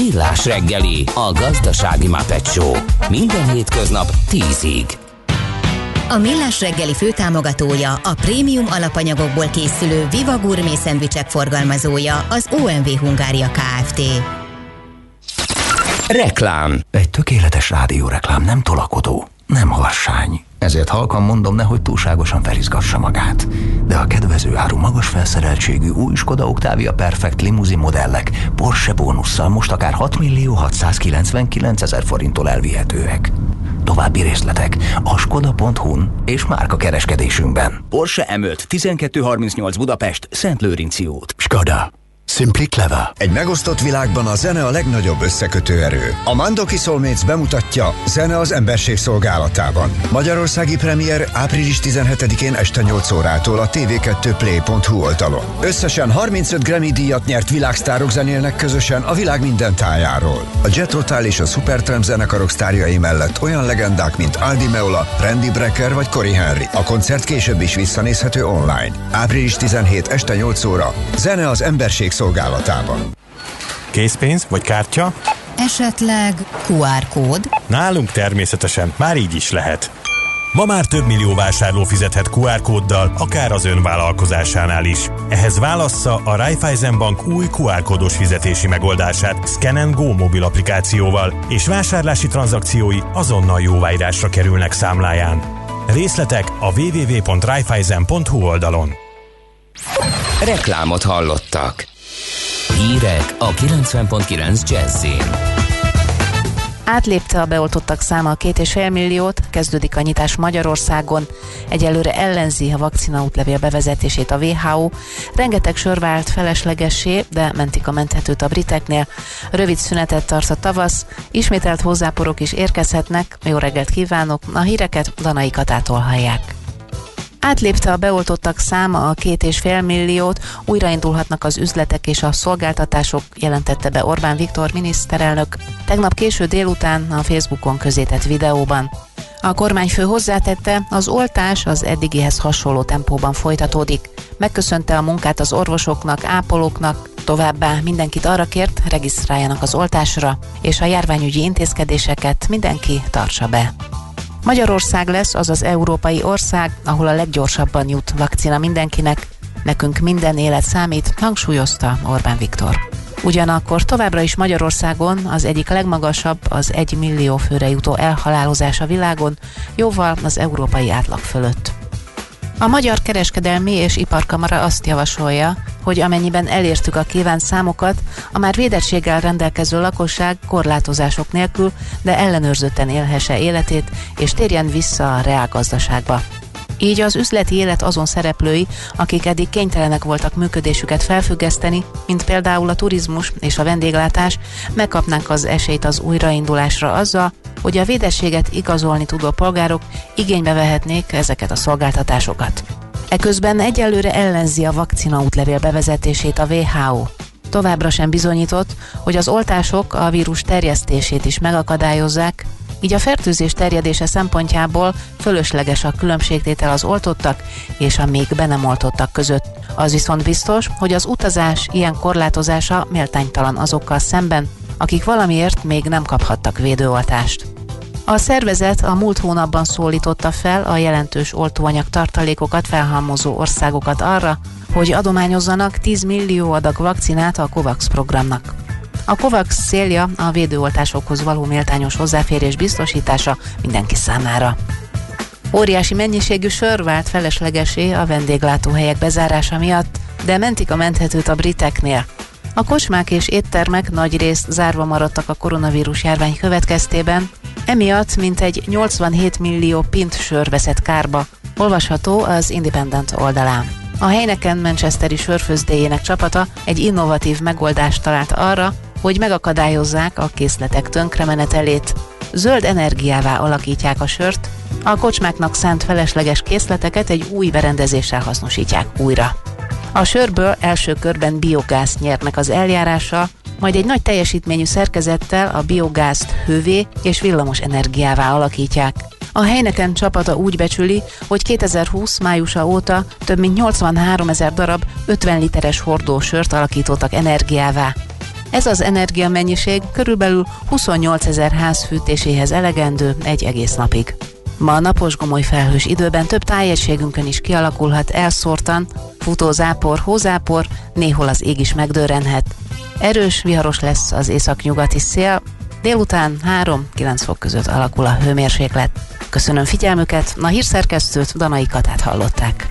Millás reggeli, a gazdasági Show. Minden hétköznap 10-ig. A Millás reggeli főtámogatója, a prémium alapanyagokból készülő Viva Gourmet szendvicsek forgalmazója, az OMV Hungária Kft. Reklám Egy tökéletes rádióreklám nem tolakodó, nem harsány. Ezért halkan mondom, nehogy túlságosan felizgassa magát. De a kedvező áru magas felszereltségű új Skoda Octavia Perfect limuzin modellek Porsche bónusszal most akár 6 millió 699 ezer forinttól elvihetőek. További részletek a skoda.hu-n és márka kereskedésünkben. Porsche M5 1238 Budapest, Szent Lőrinci út. Skoda. Simply Clever. Egy megosztott világban a zene a legnagyobb összekötő erő. A Mandoki Soulmates bemutatja Zene az emberség szolgálatában. Magyarországi premier április 17-én este 8 órától a tv2play.hu oldalon. Összesen 35 Grammy díjat nyert világsztárok zenélnek közösen a világ minden tájáról. A Jet Rotal és a Supertramp zenekarok sztárjai mellett olyan legendák, mint Aldi Meola, Randy Brecker vagy Cory Henry. A koncert később is visszanézhető online. Április 17 este 8 óra. Zene az emberség szolgálatában. Készpénz vagy kártya? Esetleg QR kód? Nálunk természetesen már így is lehet. Ma már több millió vásárló fizethet QR kóddal, akár az ön vállalkozásánál is. Ehhez válassza a Raiffeisen Bank új QR kódos fizetési megoldását Scan Go mobil applikációval, és vásárlási tranzakciói azonnal jóváírásra kerülnek számláján. Részletek a www.raiffeisen.hu oldalon. Reklámot hallottak. Hírek a 90.9 Jazzin. Átlépte a beoltottak száma a két és fél milliót, kezdődik a nyitás Magyarországon. Egyelőre ellenzi a vakcina útlevél bevezetését a WHO. Rengeteg sor vált feleslegessé, de mentik a menthetőt a briteknél. Rövid szünetet tart a tavasz, ismételt hozzáporok is érkezhetnek. Jó reggelt kívánok, a híreket Danai Katától hallják. Átlépte a beoltottak száma a két és fél milliót, újraindulhatnak az üzletek és a szolgáltatások, jelentette be Orbán Viktor miniszterelnök. Tegnap késő délután a Facebookon közétett videóban. A kormányfő hozzátette, az oltás az eddigihez hasonló tempóban folytatódik. Megköszönte a munkát az orvosoknak, ápolóknak, továbbá mindenkit arra kért, regisztráljanak az oltásra, és a járványügyi intézkedéseket mindenki tartsa be. Magyarország lesz az az európai ország, ahol a leggyorsabban jut vakcina mindenkinek. Nekünk minden élet számít, hangsúlyozta Orbán Viktor. Ugyanakkor továbbra is Magyarországon az egyik legmagasabb az egy millió főre jutó elhalálozás a világon, jóval az európai átlag fölött. A Magyar Kereskedelmi és Iparkamara azt javasolja, hogy amennyiben elértük a kívánt számokat, a már védettséggel rendelkező lakosság korlátozások nélkül, de ellenőrzötten élhesse életét, és térjen vissza a reálgazdaságba. Így az üzleti élet azon szereplői, akik eddig kénytelenek voltak működésüket felfüggeszteni, mint például a turizmus és a vendéglátás, megkapnák az esélyt az újraindulásra azzal, hogy a védességet igazolni tudó polgárok igénybe vehetnék ezeket a szolgáltatásokat. Eközben egyelőre ellenzi a vakcina útlevél bevezetését a WHO. Továbbra sem bizonyított, hogy az oltások a vírus terjesztését is megakadályozzák, így a fertőzés terjedése szempontjából fölösleges a különbségtétel az oltottak és a még be nem oltottak között. Az viszont biztos, hogy az utazás ilyen korlátozása méltánytalan azokkal szemben, akik valamiért még nem kaphattak védőoltást. A szervezet a múlt hónapban szólította fel a jelentős oltóanyag tartalékokat felhalmozó országokat arra, hogy adományozzanak 10 millió adag vakcinát a COVAX programnak. A COVAX célja a védőoltásokhoz való méltányos hozzáférés biztosítása mindenki számára. Óriási mennyiségű sör vált feleslegesé a vendéglátóhelyek bezárása miatt, de mentik a menthetőt a briteknél. A kocsmák és éttermek nagy részt zárva maradtak a koronavírus járvány következtében, emiatt mintegy 87 millió pint sör veszett kárba, olvasható az Independent oldalán. A Heineken Manchesteri sörfőzdéjének csapata egy innovatív megoldást talált arra, hogy megakadályozzák a készletek tönkremenetelét. Zöld energiává alakítják a sört, a kocsmáknak szánt felesleges készleteket egy új berendezéssel hasznosítják újra. A sörből első körben biogázt nyernek az eljárással, majd egy nagy teljesítményű szerkezettel a biogázt hővé és villamos energiává alakítják. A Heineken csapata úgy becsüli, hogy 2020 májusa óta több mint 83 ezer darab 50 literes hordósört alakítottak energiává. Ez az energiamennyiség körülbelül 28 ezer ház fűtéséhez elegendő egy egész napig. Ma a napos gomoly felhős időben több tájegységünkön is kialakulhat elszórtan, futó zápor, hózápor, néhol az ég is megdörrenhet. Erős, viharos lesz az északnyugati szél, délután 3-9 fok között alakul a hőmérséklet. Köszönöm figyelmüket, a hírszerkesztőt Danai Katát hallották.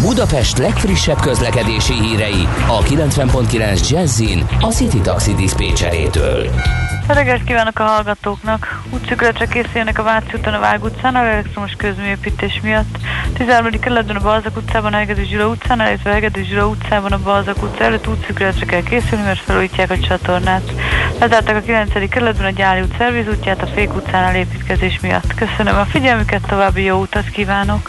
Budapest legfrissebb közlekedési hírei a 90.9 Jazzin a City Taxi Dispécsejétől. Reggelt kívánok a hallgatóknak! Útszükletre készülnek a Váci úton a Vág utcán, a elektromos közműépítés miatt. 13. kerületben a Balzak utcában, a Hegedű Zsula utcán, illetve a Hegedű Zsula utcában a Balzak utca előtt útszükletre kell készülni, mert felújítják a csatornát. Lezárták a 9. kerületben a Gyáli út szerviz útját a Fék utcán építkezés miatt. Köszönöm a figyelmüket, további jó utat kívánok!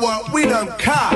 what? We done caught.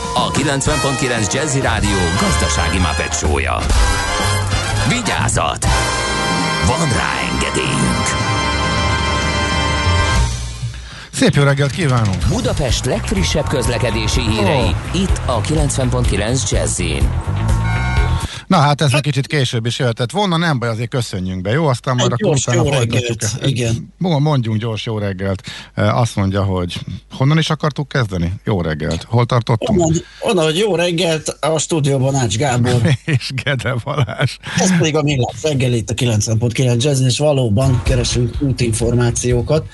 a 90.9 Jazzy Rádió gazdasági mapetsója. Vigyázat! Van rá engedélyünk! Szép jó reggelt kívánunk! Budapest legfrissebb közlekedési hírei, oh. itt a 90.9 Jazzin. Na hát ez egy kicsit később is jöhetett volna, nem baj, azért köszönjünk be, jó? Aztán majd akkor gyors utána jó reggelt, igen. Mo- Mondjunk gyors jó reggelt. Azt mondja, hogy honnan is akartuk kezdeni? Jó reggelt. Hol tartottunk? Onnan, onnan, hogy jó reggelt a stúdióban Ács Gábor. és Gede Balázs. Ez pedig a Millás reggel itt a 90.9 Jazz, és valóban keresünk útinformációkat.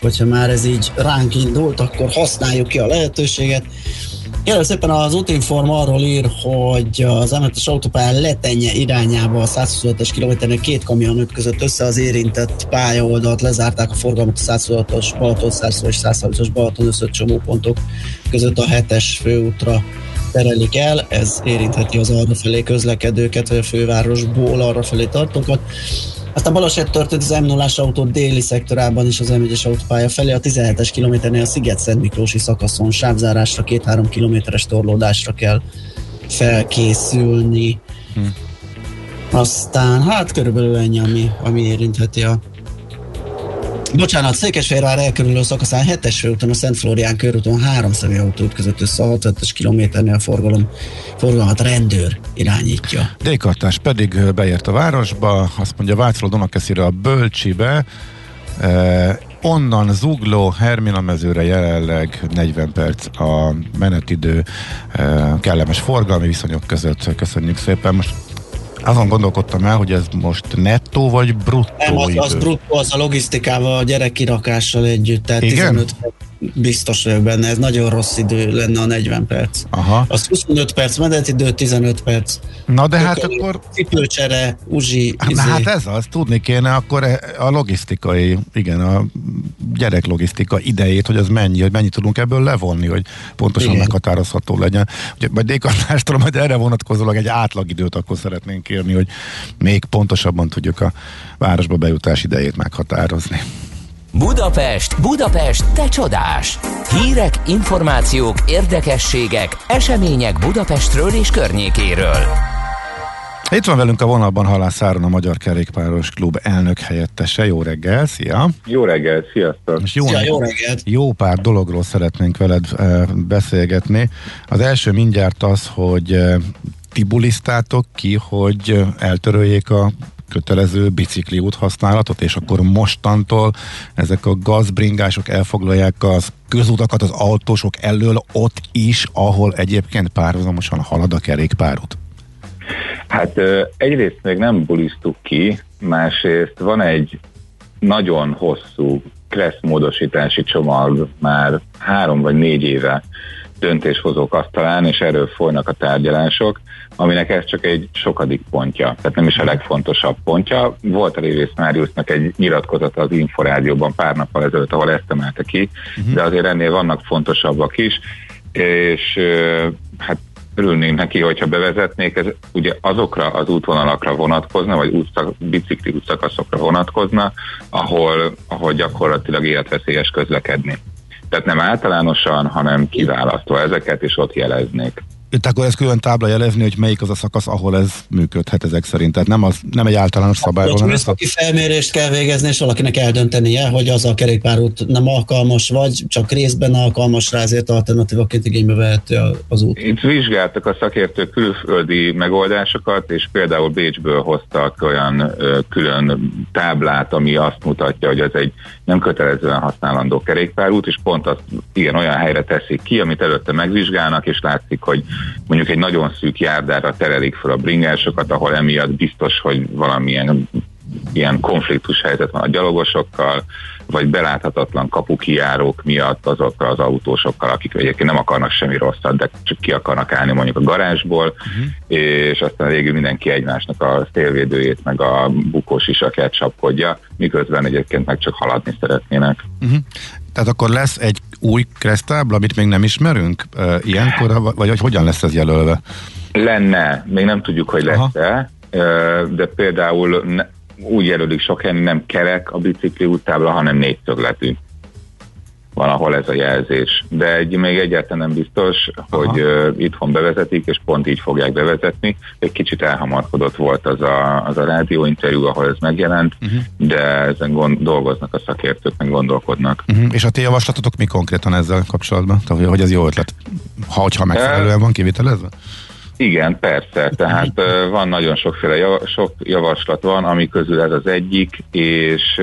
Hogyha már ez így ránk indult, akkor használjuk ki a lehetőséget. Kérlek szépen az útinform arról ír, hogy az emetes autópályán letenye irányába a 125-es kilométernek két kamion ütközött össze az érintett pályaoldalt, lezárták a forgalmat a 126-os Balaton, 100 és 130-as Balaton összött csomópontok között. A 7-es főútra terelik el, ez érintheti az arrafelé közlekedőket, vagy a fővárosból arrafelé tartókat. Aztán baleset történt az m 0 autó déli szektorában is az M1-es autópálya felé, a 17-es kilométernél a Sziget-Szent Miklósi szakaszon sávzárásra, két-három kilométeres torlódásra kell felkészülni. Hm. Aztán hát körülbelül ennyi, ami, ami érintheti a Bocsánat, Székesfehérvár elkerülő szakaszán 7-es főúton, a Szent Florián körúton három személyautó ütközött össze a 65-es kilométernél forgalom, forgalmat rendőr irányítja. D-kartás pedig beért a városba, azt mondja Vácról Dunakeszire a Bölcsibe, e, onnan Zugló Hermina mezőre jelenleg 40 perc a menetidő, e, kellemes forgalmi viszonyok között. Köszönjük szépen. Most azon gondolkodtam el, hogy ez most nettó vagy bruttó Nem, az, idő. az bruttó, az a logisztikával, a gyerekkirakással együtt, tehát Igen? 15 biztos vagyok benne, ez nagyon rossz idő lenne a 40 perc. Aha. Az 25 perc menetidő, 15 perc. Na de hát akkor... Cipőcsere, uzsi, Na izé. hát ez az, tudni kéne akkor a logisztikai, igen, a gyerek logisztika idejét, hogy az mennyi, hogy mennyit tudunk ebből levonni, hogy pontosan Igen. meghatározható legyen. Ugye, majd dékarnástól majd erre vonatkozólag egy átlagidőt akkor szeretnénk kérni, hogy még pontosabban tudjuk a városba bejutás idejét meghatározni. Budapest, Budapest, te csodás! Hírek, információk, érdekességek, események Budapestről és környékéről. Itt van velünk a vonalban Halász Áron, a Magyar Kerékpáros Klub elnök helyettese. Jó reggel, szia! Jó reggel, sziasztok! És jó, Szia, jó reggelt! jó pár dologról szeretnénk veled e, beszélgetni. Az első mindjárt az, hogy e, ti bulisztátok ki, hogy e, eltöröljék a kötelező bicikliút használatot, és akkor mostantól ezek a gazbringások elfoglalják az közutakat az autósok elől ott is, ahol egyébként párhuzamosan halad a kerékpárút. Hát egyrészt még nem bulisztuk ki, másrészt van egy nagyon hosszú kressz módosítási csomag már három vagy négy éve döntéshozók asztalán, és erről folynak a tárgyalások, aminek ez csak egy sokadik pontja, tehát nem is a legfontosabb pontja. Volt a Révész Máriusznak egy nyilatkozata az Inforádióban pár nappal ezelőtt, ahol ezt emelte ki, de azért ennél vannak fontosabbak is, és hát örülnénk neki, hogyha bevezetnék, ez ugye azokra az útvonalakra vonatkozna, vagy útszak, bicikli útszakaszokra vonatkozna, ahol, ahol gyakorlatilag életveszélyes közlekedni. Tehát nem általánosan, hanem kiválasztva ezeket, és ott jeleznék. Itt akkor ez külön tábla jelezni, hogy melyik az a szakasz, ahol ez működhet ezek szerint. Tehát nem, az, nem egy általános szabály a- műszaki felmérést kell végezni, és valakinek eldöntenie, hogy az a kerékpárút nem alkalmas, vagy csak részben alkalmas rá, ezért alternatívaként igénybe vehető az út. Itt vizsgáltak a szakértők külföldi megoldásokat, és például Bécsből hoztak olyan ö, külön táblát, ami azt mutatja, hogy ez egy nem kötelezően használandó kerékpárút, és pont azt igen olyan helyre teszik ki, amit előtte megvizsgálnak, és látszik, hogy mondjuk egy nagyon szűk járdára terelik fel a bringásokat, ahol emiatt biztos, hogy valamilyen ilyen konfliktus helyzet van a gyalogosokkal, vagy beláthatatlan kapukijárók miatt azokkal az autósokkal, akik egyébként nem akarnak semmi rosszat, de csak ki akarnak állni mondjuk a garázsból, uh-huh. és aztán végül mindenki egymásnak a szélvédőjét, meg a bukós isakját csapkodja, miközben egyébként meg csak haladni szeretnének. Uh-huh. Tehát akkor lesz egy új kresztábla, amit még nem ismerünk uh, ilyenkor, vagy hogy hogyan lesz ez jelölve? Lenne, még nem tudjuk, hogy lesz-e, ö, de például úgy jelölik sok helyen, nem kerek a bicikli úttábla, hanem négyszögletű. Van, ahol ez a jelzés. De egy, még egyáltalán nem biztos, hogy ö, itthon bevezetik, és pont így fogják bevezetni. Egy kicsit elhamarkodott volt az a, az a rádióinterjú, ahol ez megjelent, uh-huh. de ezen gond, dolgoznak a szakértők, meg gondolkodnak. Uh-huh. És a ti javaslatotok mi konkrétan ezzel kapcsolatban? Tehát, hogy ez jó ötlet? Ha, hogyha megfelelően van kivitelezve? Igen, persze. Tehát van nagyon sokféle java, sok javaslat van, ami közül ez az egyik, és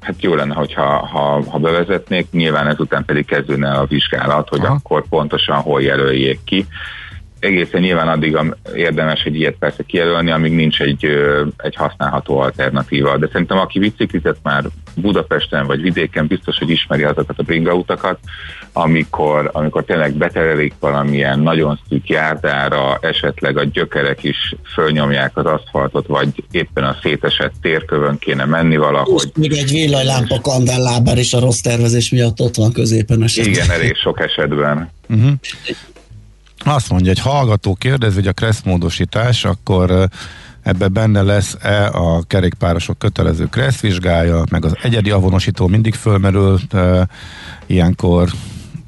hát jó lenne, hogyha ha, ha bevezetnék, nyilván ezután pedig kezdődne a vizsgálat, hogy Aha. akkor pontosan hol jelöljék ki. Egészen nyilván addig érdemes egy ilyet persze kijelölni, amíg nincs egy, egy használható alternatíva. De szerintem aki biciklizett már Budapesten vagy vidéken, biztos, hogy ismeri azokat a bringautakat, amikor, amikor tényleg beterelik valamilyen nagyon szűk járdára, esetleg a gyökerek is fölnyomják az aszfaltot, vagy éppen a szétesett térkövön kéne menni valahogy. És még egy villanylámpa kandellábár is a rossz tervezés miatt ott van középen esetleg. Igen, elég sok esetben. Uh-huh. Azt mondja, egy hallgató kérdez, hogy a kressz módosítás, akkor ö, ebbe benne lesz-e a kerékpárosok kötelező kressz vizsgája, meg az egyedi avonosító mindig fölmerül e, ilyenkor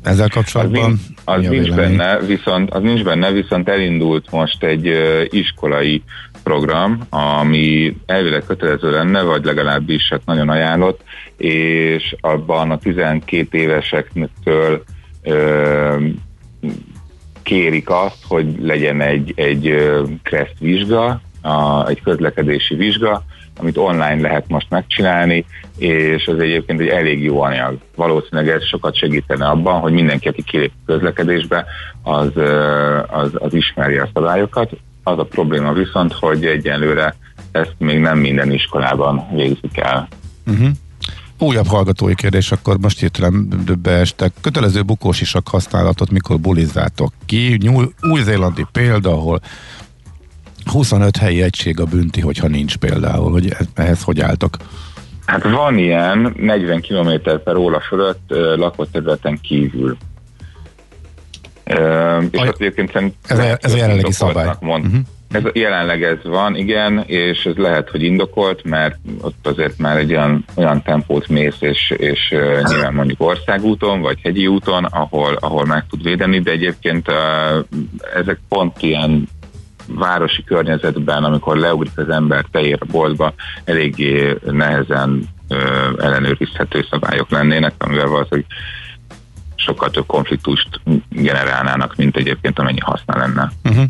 ezzel kapcsolatban. Az, nincs, az nincs vélemény? benne, viszont, az nincs benne, viszont elindult most egy iskolai program, ami elvileg kötelező lenne, vagy legalábbis hát nagyon ajánlott, és abban a 12 évesektől ö, kérik azt, hogy legyen egy, egy ö, kreszt vizsga, a, egy közlekedési vizsga, amit online lehet most megcsinálni, és ez egyébként egy elég jó anyag. Valószínűleg ez sokat segítene abban, hogy mindenki, aki kilép közlekedésbe, az, az, az ismeri a szabályokat. Az a probléma viszont, hogy egyenlőre ezt még nem minden iskolában végzik el. Uh-huh. újabb hallgatói kérdés, akkor most hirtelen beestek. Kötelező bukós isak használatot mikor bulizzátok ki? Új-zélandi példa, ahol 25 helyi egység a bünti, hogyha nincs például, hogy e- ehhez hogy álltok? Hát van ilyen 40 km per óra fölött lakott területen kívül. Ö, és azt egyébként Ez a, ez a jelenlegi szabály. Mond. Uh-huh. Ez, jelenleg ez van, igen, és ez lehet, hogy indokolt, mert ott azért már egy olyan, olyan tempót mész, és, és uh, nyilván mondjuk országúton, vagy hegyi úton, ahol, ahol meg tud védeni, de egyébként uh, ezek pont ilyen városi környezetben, amikor leugrik az ember teér a boltba, eléggé nehezen ellenőrizhető szabályok lennének, amivel valószínűleg sokkal több konfliktust generálnának, mint egyébként amennyi haszna lenne. Uh-huh.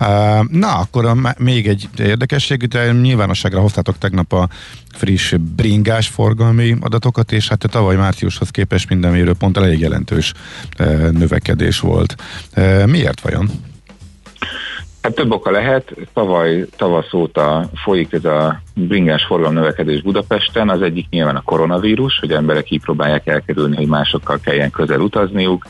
Uh, na, akkor még egy érdekesség, de nyilvánosságra hoztátok tegnap a friss bringás forgalmi adatokat, és hát a tavaly márciushoz képest minden mérőponttal elég jelentős növekedés volt. Miért vajon? Hát több oka lehet. Tavaly tavasz óta folyik ez a bringás forgalom Budapesten. Az egyik nyilván a koronavírus, hogy emberek így próbálják elkerülni, hogy másokkal kelljen közel utazniuk,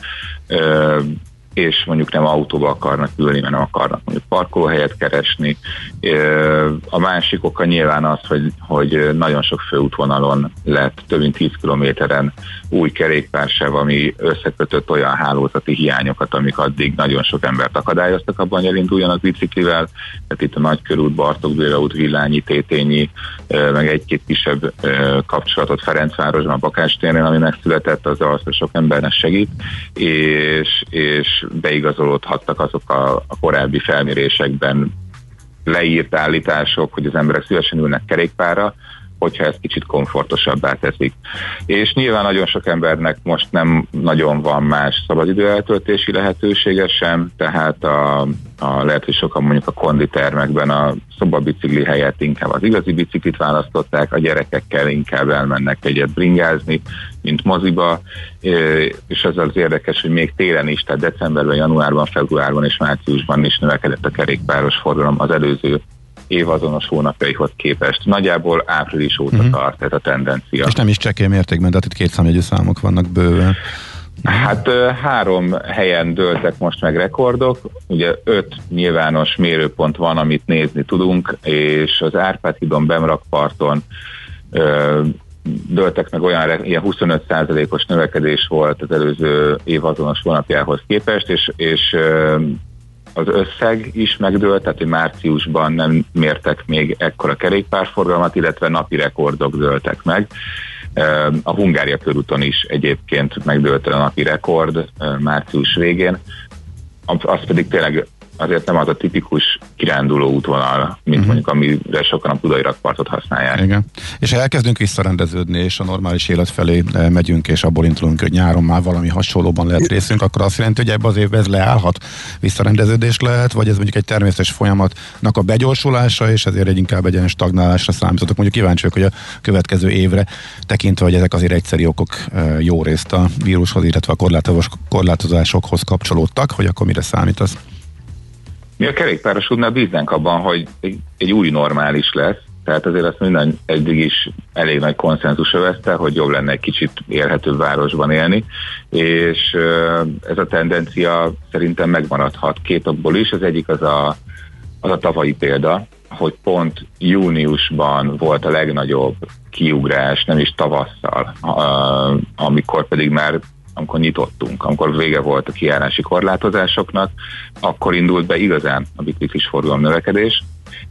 és mondjuk nem autóba akarnak ülni, mert nem akarnak mondjuk parkolóhelyet keresni. A másik oka nyilván az, hogy, hogy nagyon sok főútvonalon lett több mint 10 kilométeren új kerékpársáv, ami összekötött olyan hálózati hiányokat, amik addig nagyon sok embert akadályoztak abban, hogy elinduljanak biciklivel. Tehát itt a Nagykörút, Bartók Béla út, Villányi, Tétényi, meg egy-két kisebb kapcsolatot Ferencvárosban, a Bakás téren, ami megszületett, az az, hogy sok embernek segít, és, és beigazolódhattak azok a, a korábbi felmérésekben leírt állítások, hogy az emberek szívesen ülnek kerékpára, hogyha ezt kicsit komfortosabbá teszik. És nyilván nagyon sok embernek most nem nagyon van más szabadidő eltöltési lehetősége sem, tehát a, a, lehet, hogy sokan mondjuk a konditermekben a szobabicikli helyett inkább az igazi biciklit választották, a gyerekekkel inkább elmennek egyet bringázni, mint moziba, és ez az érdekes, hogy még télen is, tehát decemberben, januárban, februárban és márciusban is növekedett a kerékpáros forgalom az előző évazonos hónapjaihoz képest. Nagyjából április óta uh-huh. tart ez a tendencia. És nem is csekély mértékben, de hát itt két számok vannak bőven. Hát három helyen dőltek most meg rekordok, ugye öt nyilvános mérőpont van, amit nézni tudunk, és az Árpád hídon, Bemrakparton ö, dőltek meg olyan, ilyen 25%-os növekedés volt az előző év azonos hónapjához képest, és, és az összeg is megdőlt, tehát hogy márciusban nem mértek még ekkora kerékpárforgalmat, illetve napi rekordok dőltek meg. A Hungária körúton is egyébként megdőlt a napi rekord március végén, az pedig tényleg azért nem az a tipikus kiránduló útvonal, mint uh-huh. mondjuk amire sokan a budai rakpartot használják. Igen. És ha elkezdünk visszarendeződni, és a normális élet felé eh, megyünk, és abból indulunk, hogy nyáron már valami hasonlóban lehet részünk, akkor azt jelenti, hogy ebbe az évben ez leállhat, visszarendeződés lehet, vagy ez mondjuk egy természetes folyamatnak a begyorsulása, és ezért egy inkább egy ilyen stagnálásra számítotok. Mondjuk kíváncsi hogy a következő évre tekintve, hogy ezek azért egyszeri okok eh, jó részt a vírushoz, illetve a korlátozás- korlátozásokhoz kapcsolódtak, hogy akkor mire számítasz? Mi a kerékpárosútnál bíznánk abban, hogy egy, egy új normális lesz, tehát azért azt minden eddig is elég nagy konszenzus övezte, hogy jobb lenne egy kicsit élhetőbb városban élni, és ez a tendencia szerintem megmaradhat két okból is. Az egyik az a, az a tavalyi példa, hogy pont júniusban volt a legnagyobb kiugrás, nem is tavasszal, amikor pedig már amikor nyitottunk, amikor vége volt a kijárási korlátozásoknak, akkor indult be igazán a biciklis forgalom növekedés,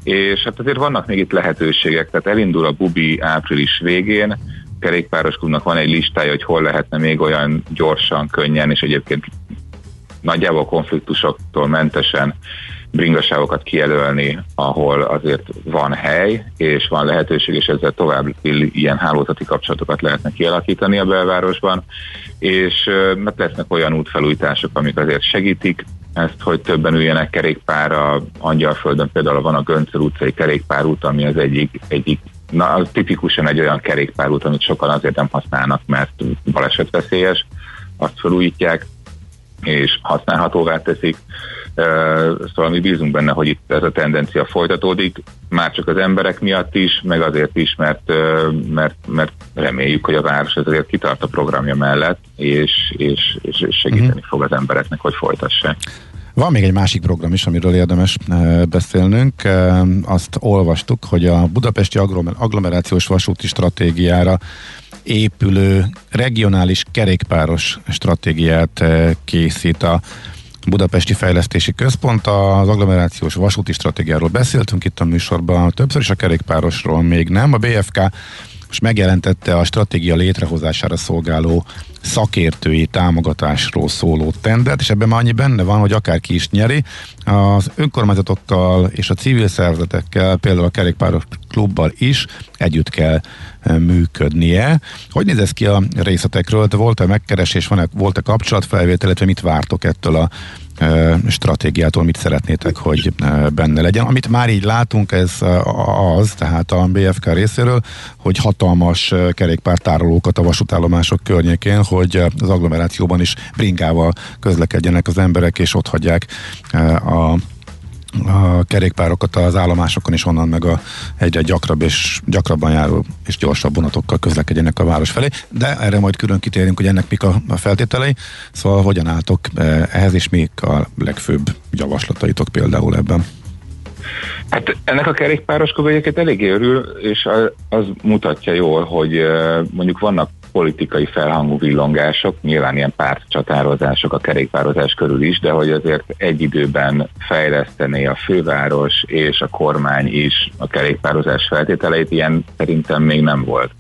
és hát azért vannak még itt lehetőségek, tehát elindul a Bubi április végén, kerékpáros klubnak van egy listája, hogy hol lehetne még olyan gyorsan, könnyen, és egyébként nagyjából konfliktusoktól mentesen bringasávokat kijelölni, ahol azért van hely, és van lehetőség, és ezzel tovább ilyen hálózati kapcsolatokat lehetne kialakítani a belvárosban, és mert lesznek olyan útfelújítások, amik azért segítik ezt, hogy többen üljenek kerékpárra. Angyalföldön például van a Göncöl utcai kerékpárút, ami az egyik, egyik na, az tipikusan egy olyan kerékpárút, amit sokan azért nem használnak, mert balesetveszélyes, azt felújítják, és használhatóvá teszik. Szóval mi bízunk benne, hogy itt ez a tendencia folytatódik, már csak az emberek miatt is, meg azért is, mert, mert, mert reméljük, hogy a város azért kitart a programja mellett, és, és, és segíteni uh-huh. fog az embereknek, hogy folytassák. Van még egy másik program is, amiről érdemes beszélnünk. Azt olvastuk, hogy a budapesti agglomerációs vasúti stratégiára épülő regionális kerékpáros stratégiát készít a Budapesti Fejlesztési Központ. Az agglomerációs vasúti stratégiáról beszéltünk itt a műsorban többször, is a kerékpárosról még nem. A BFK most megjelentette a stratégia létrehozására szolgáló szakértői támogatásról szóló tendert, és ebben már annyi benne van, hogy akárki is nyeri, az önkormányzatokkal és a civil szervezetekkel, például a kerékpáros klubbal is együtt kell e, működnie. Hogy néz ez ki a részletekről? Volt-e megkeresés, van-e, volt-e kapcsolatfelvétel, illetve mit vártok ettől a stratégiától mit szeretnétek, hogy benne legyen. Amit már így látunk, ez az, tehát a BFK részéről, hogy hatalmas kerékpártárolókat a vasútállomások környékén, hogy az agglomerációban is bringával közlekedjenek az emberek, és ott hagyják a a kerékpárokat az állomásokon, és onnan meg a egyre gyakrabb és gyakrabban járó és gyorsabb vonatokkal közlekedjenek a város felé. De erre majd külön kitérünk, hogy ennek mik a, feltételei. Szóval hogyan álltok eh, ehhez, és mik a legfőbb javaslataitok például ebben? Hát ennek a kerékpáros egyébként eléggé örül, és az mutatja jól, hogy eh, mondjuk vannak politikai felhangú villongások, nyilván ilyen pártcsatározások a kerékpározás körül is, de hogy azért egy időben fejlesztené a főváros és a kormány is a kerékpározás feltételeit, ilyen szerintem még nem volt.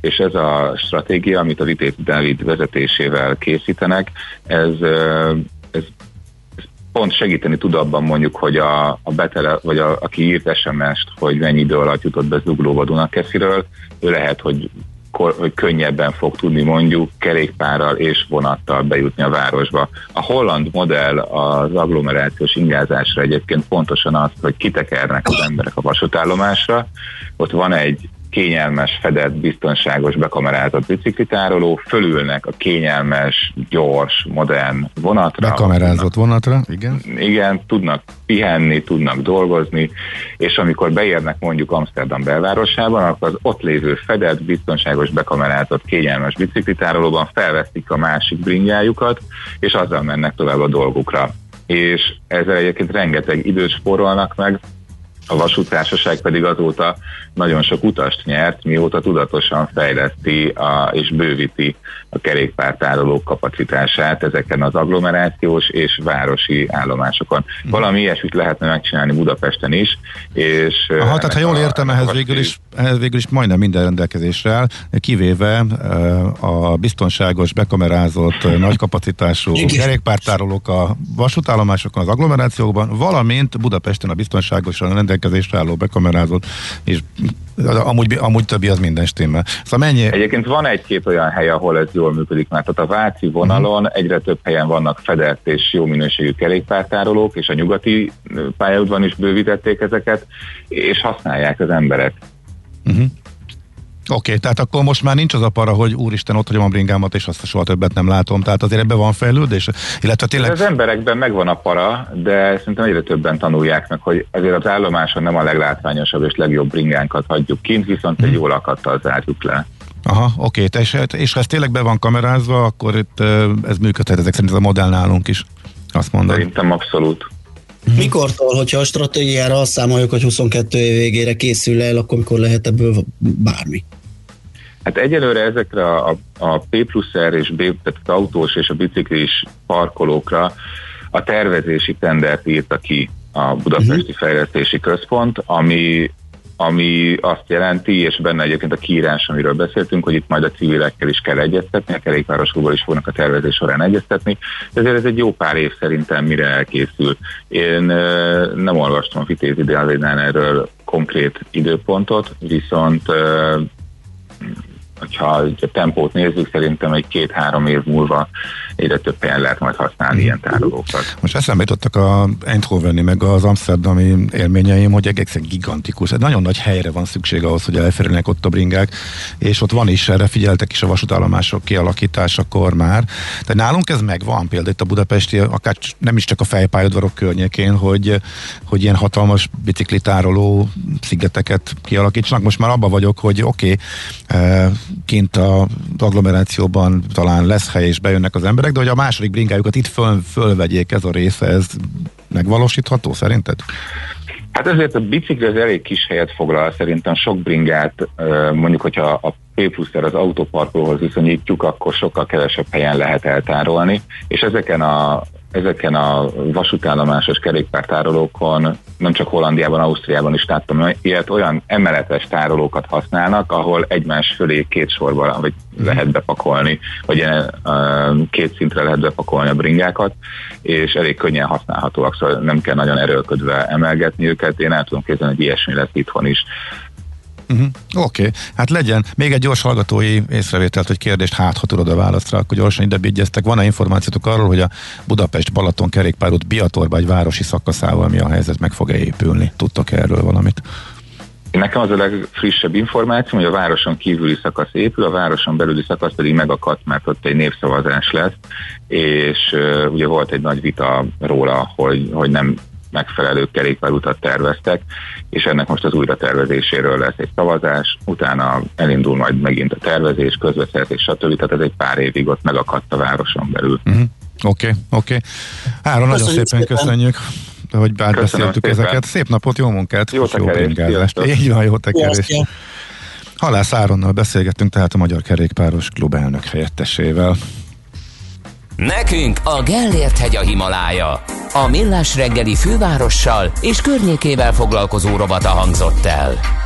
És ez a stratégia, amit a Vitét David vezetésével készítenek, ez, ez pont segíteni tud abban mondjuk, hogy a, a betele, vagy a, aki írt SMS-t, hogy mennyi idő alatt jutott be Zuglóba Dunakesziről, ő lehet, hogy könnyebben fog tudni mondjuk kerékpárral és vonattal bejutni a városba. A holland modell az agglomerációs ingázásra egyébként pontosan az, hogy kitekernek az emberek a vasútállomásra, ott van egy kényelmes, fedett, biztonságos, bekamerázott biciklitároló, fölülnek a kényelmes, gyors, modern vonatra. Bekamerázott vonatra, igen. Igen, tudnak pihenni, tudnak dolgozni, és amikor beérnek mondjuk Amsterdam belvárosában, akkor az ott lévő fedett, biztonságos, bekamerázott, kényelmes biciklitárolóban felveszik a másik bringájukat, és azzal mennek tovább a dolgukra. És ezzel egyébként rengeteg időt spórolnak meg, a vasútársaság pedig azóta nagyon sok utast nyert, mióta tudatosan fejleszti a, és bővíti a kerékpártárolók kapacitását ezeken az agglomerációs és városi állomásokon. Mm. Valami ilyesmit lehetne megcsinálni Budapesten is. És Aha, tehát ha jól értem, ehhez végül, is, ehhez végül is majdnem minden rendelkezésre áll, kivéve a biztonságos, bekamerázott, nagy kapacitású kerékpártárolók a vasútállomásokon, az agglomerációkban, valamint Budapesten a biztonságos rendelkezésre álló bekamerázott és amúgy, amúgy többi az minden stimmel. Szóval mennyi... Egyébként van egy-két olyan hely, ahol ez jól működik, mert tehát a Váci vonalon uh-huh. egyre több helyen vannak fedett és jó minőségű kerékpártárolók, és a nyugati pályaudban is bővítették ezeket, és használják az emberek. Uh-huh. Oké, okay, tehát akkor most már nincs az a para, hogy úristen, ott hagyom a bringámat, és azt soha többet nem látom. Tehát azért ebben van fejlődés? Illetve tényleg... Az emberekben megvan a para, de szerintem egyre többen tanulják meg, hogy azért az állomáson nem a leglátványosabb és legjobb bringánkat hagyjuk kint, viszont hmm. egy mhm. jó lakattal zárjuk le. Aha, oké, okay. és, és ha ez tényleg be van kamerázva, akkor itt ez működhet ezek szerint ez a modell nálunk is, azt mondod. Szerintem abszolút. Mikortól, hogyha a stratégiára azt számoljuk, hogy 22 év végére készül el, akkor mikor lehet ebből bármi? Hát egyelőre ezekre a, a P plusz R és B, tehát az autós és a biciklis parkolókra a tervezési tendert írta ki a Budapesti uh-huh. Fejlesztési Központ, ami ami azt jelenti, és benne egyébként a kiírás, amiről beszéltünk, hogy itt majd a civilekkel is kell egyeztetni, a kerékpárosokból is fognak a tervezés során egyeztetni, de ezért ez egy jó pár év szerintem, mire elkészül. Én nem olvastam a Vitézi Délénál erről konkrét időpontot, viszont hogyha a tempót nézzük, szerintem egy két-három év múlva egyre több helyen lehet majd használni ilyen tárolókat. Most eszembe jutottak a Eindhoveni meg az Amsterdami élményeim, hogy egészen gigantikus. Egy nagyon nagy helyre van szükség ahhoz, hogy elférjenek ott a bringák, és ott van is, erre figyeltek is a vasútállomások kialakításakor már. De nálunk ez megvan, például itt a budapesti, akár nem is csak a fejpályadvarok környékén, hogy, hogy ilyen hatalmas biciklitároló szigeteket kialakítsanak. Most már abba vagyok, hogy oké, okay, kint a agglomerációban talán lesz hely és bejönnek az emberek, de hogy a második bringájukat itt föl, fölvegyék ez a része, ez megvalósítható szerinted? Hát ezért a bicikli az elég kis helyet foglal, szerintem sok bringát, mondjuk, hogyha a P pluszer az autóparkolóhoz viszonyítjuk, akkor sokkal kevesebb helyen lehet eltárolni, és ezeken a ezeken a vasútállomásos kerékpártárolókon nem csak Hollandiában, Ausztriában is láttam ilyet, olyan emeletes tárolókat használnak, ahol egymás fölé két sorba vagy lehet bepakolni, vagy két szintre lehet bepakolni a bringákat, és elég könnyen használhatóak, szóval nem kell nagyon erőlködve emelgetni őket. Én el tudom képzelni, hogy ilyesmi lesz itthon is. Uh-huh. Oké, okay. hát legyen. Még egy gyors hallgatói észrevételt, hogy kérdést, hát ha tudod a válaszra, akkor gyorsan ide bigyeztek. Van-e információtok arról, hogy a Budapest-Balaton kerékpárút Biatorba egy városi szakaszával mi a helyzet, meg fog-e épülni? Tudtok erről valamit? Nekem az a legfrissebb információ, hogy a városon kívüli szakasz épül, a városon belüli szakasz pedig megakadt, mert ott egy népszavazás lesz, és uh, ugye volt egy nagy vita róla, hogy, hogy nem megfelelő kerékpárutat terveztek, és ennek most az újra tervezéséről lesz egy szavazás, utána elindul majd megint a tervezés, közbeszerzés, stb. Tehát ez egy pár évig ott megakadt a városon belül. Uh-huh. Oké, okay, oké. Okay. Áron, nagyon szépen, szépen. köszönjük hogy átbeszéltük ezeket. Szép napot, jó munkát, Jó és jó tekerést. Így van, jó tekerést. Halász Áronnal beszélgettünk, tehát a Magyar Kerékpáros Klub elnök helyettesével. Nekünk a Gellért hegy a Himalája. A Millás reggeli fővárossal és környékével foglalkozó rovata hangzott el.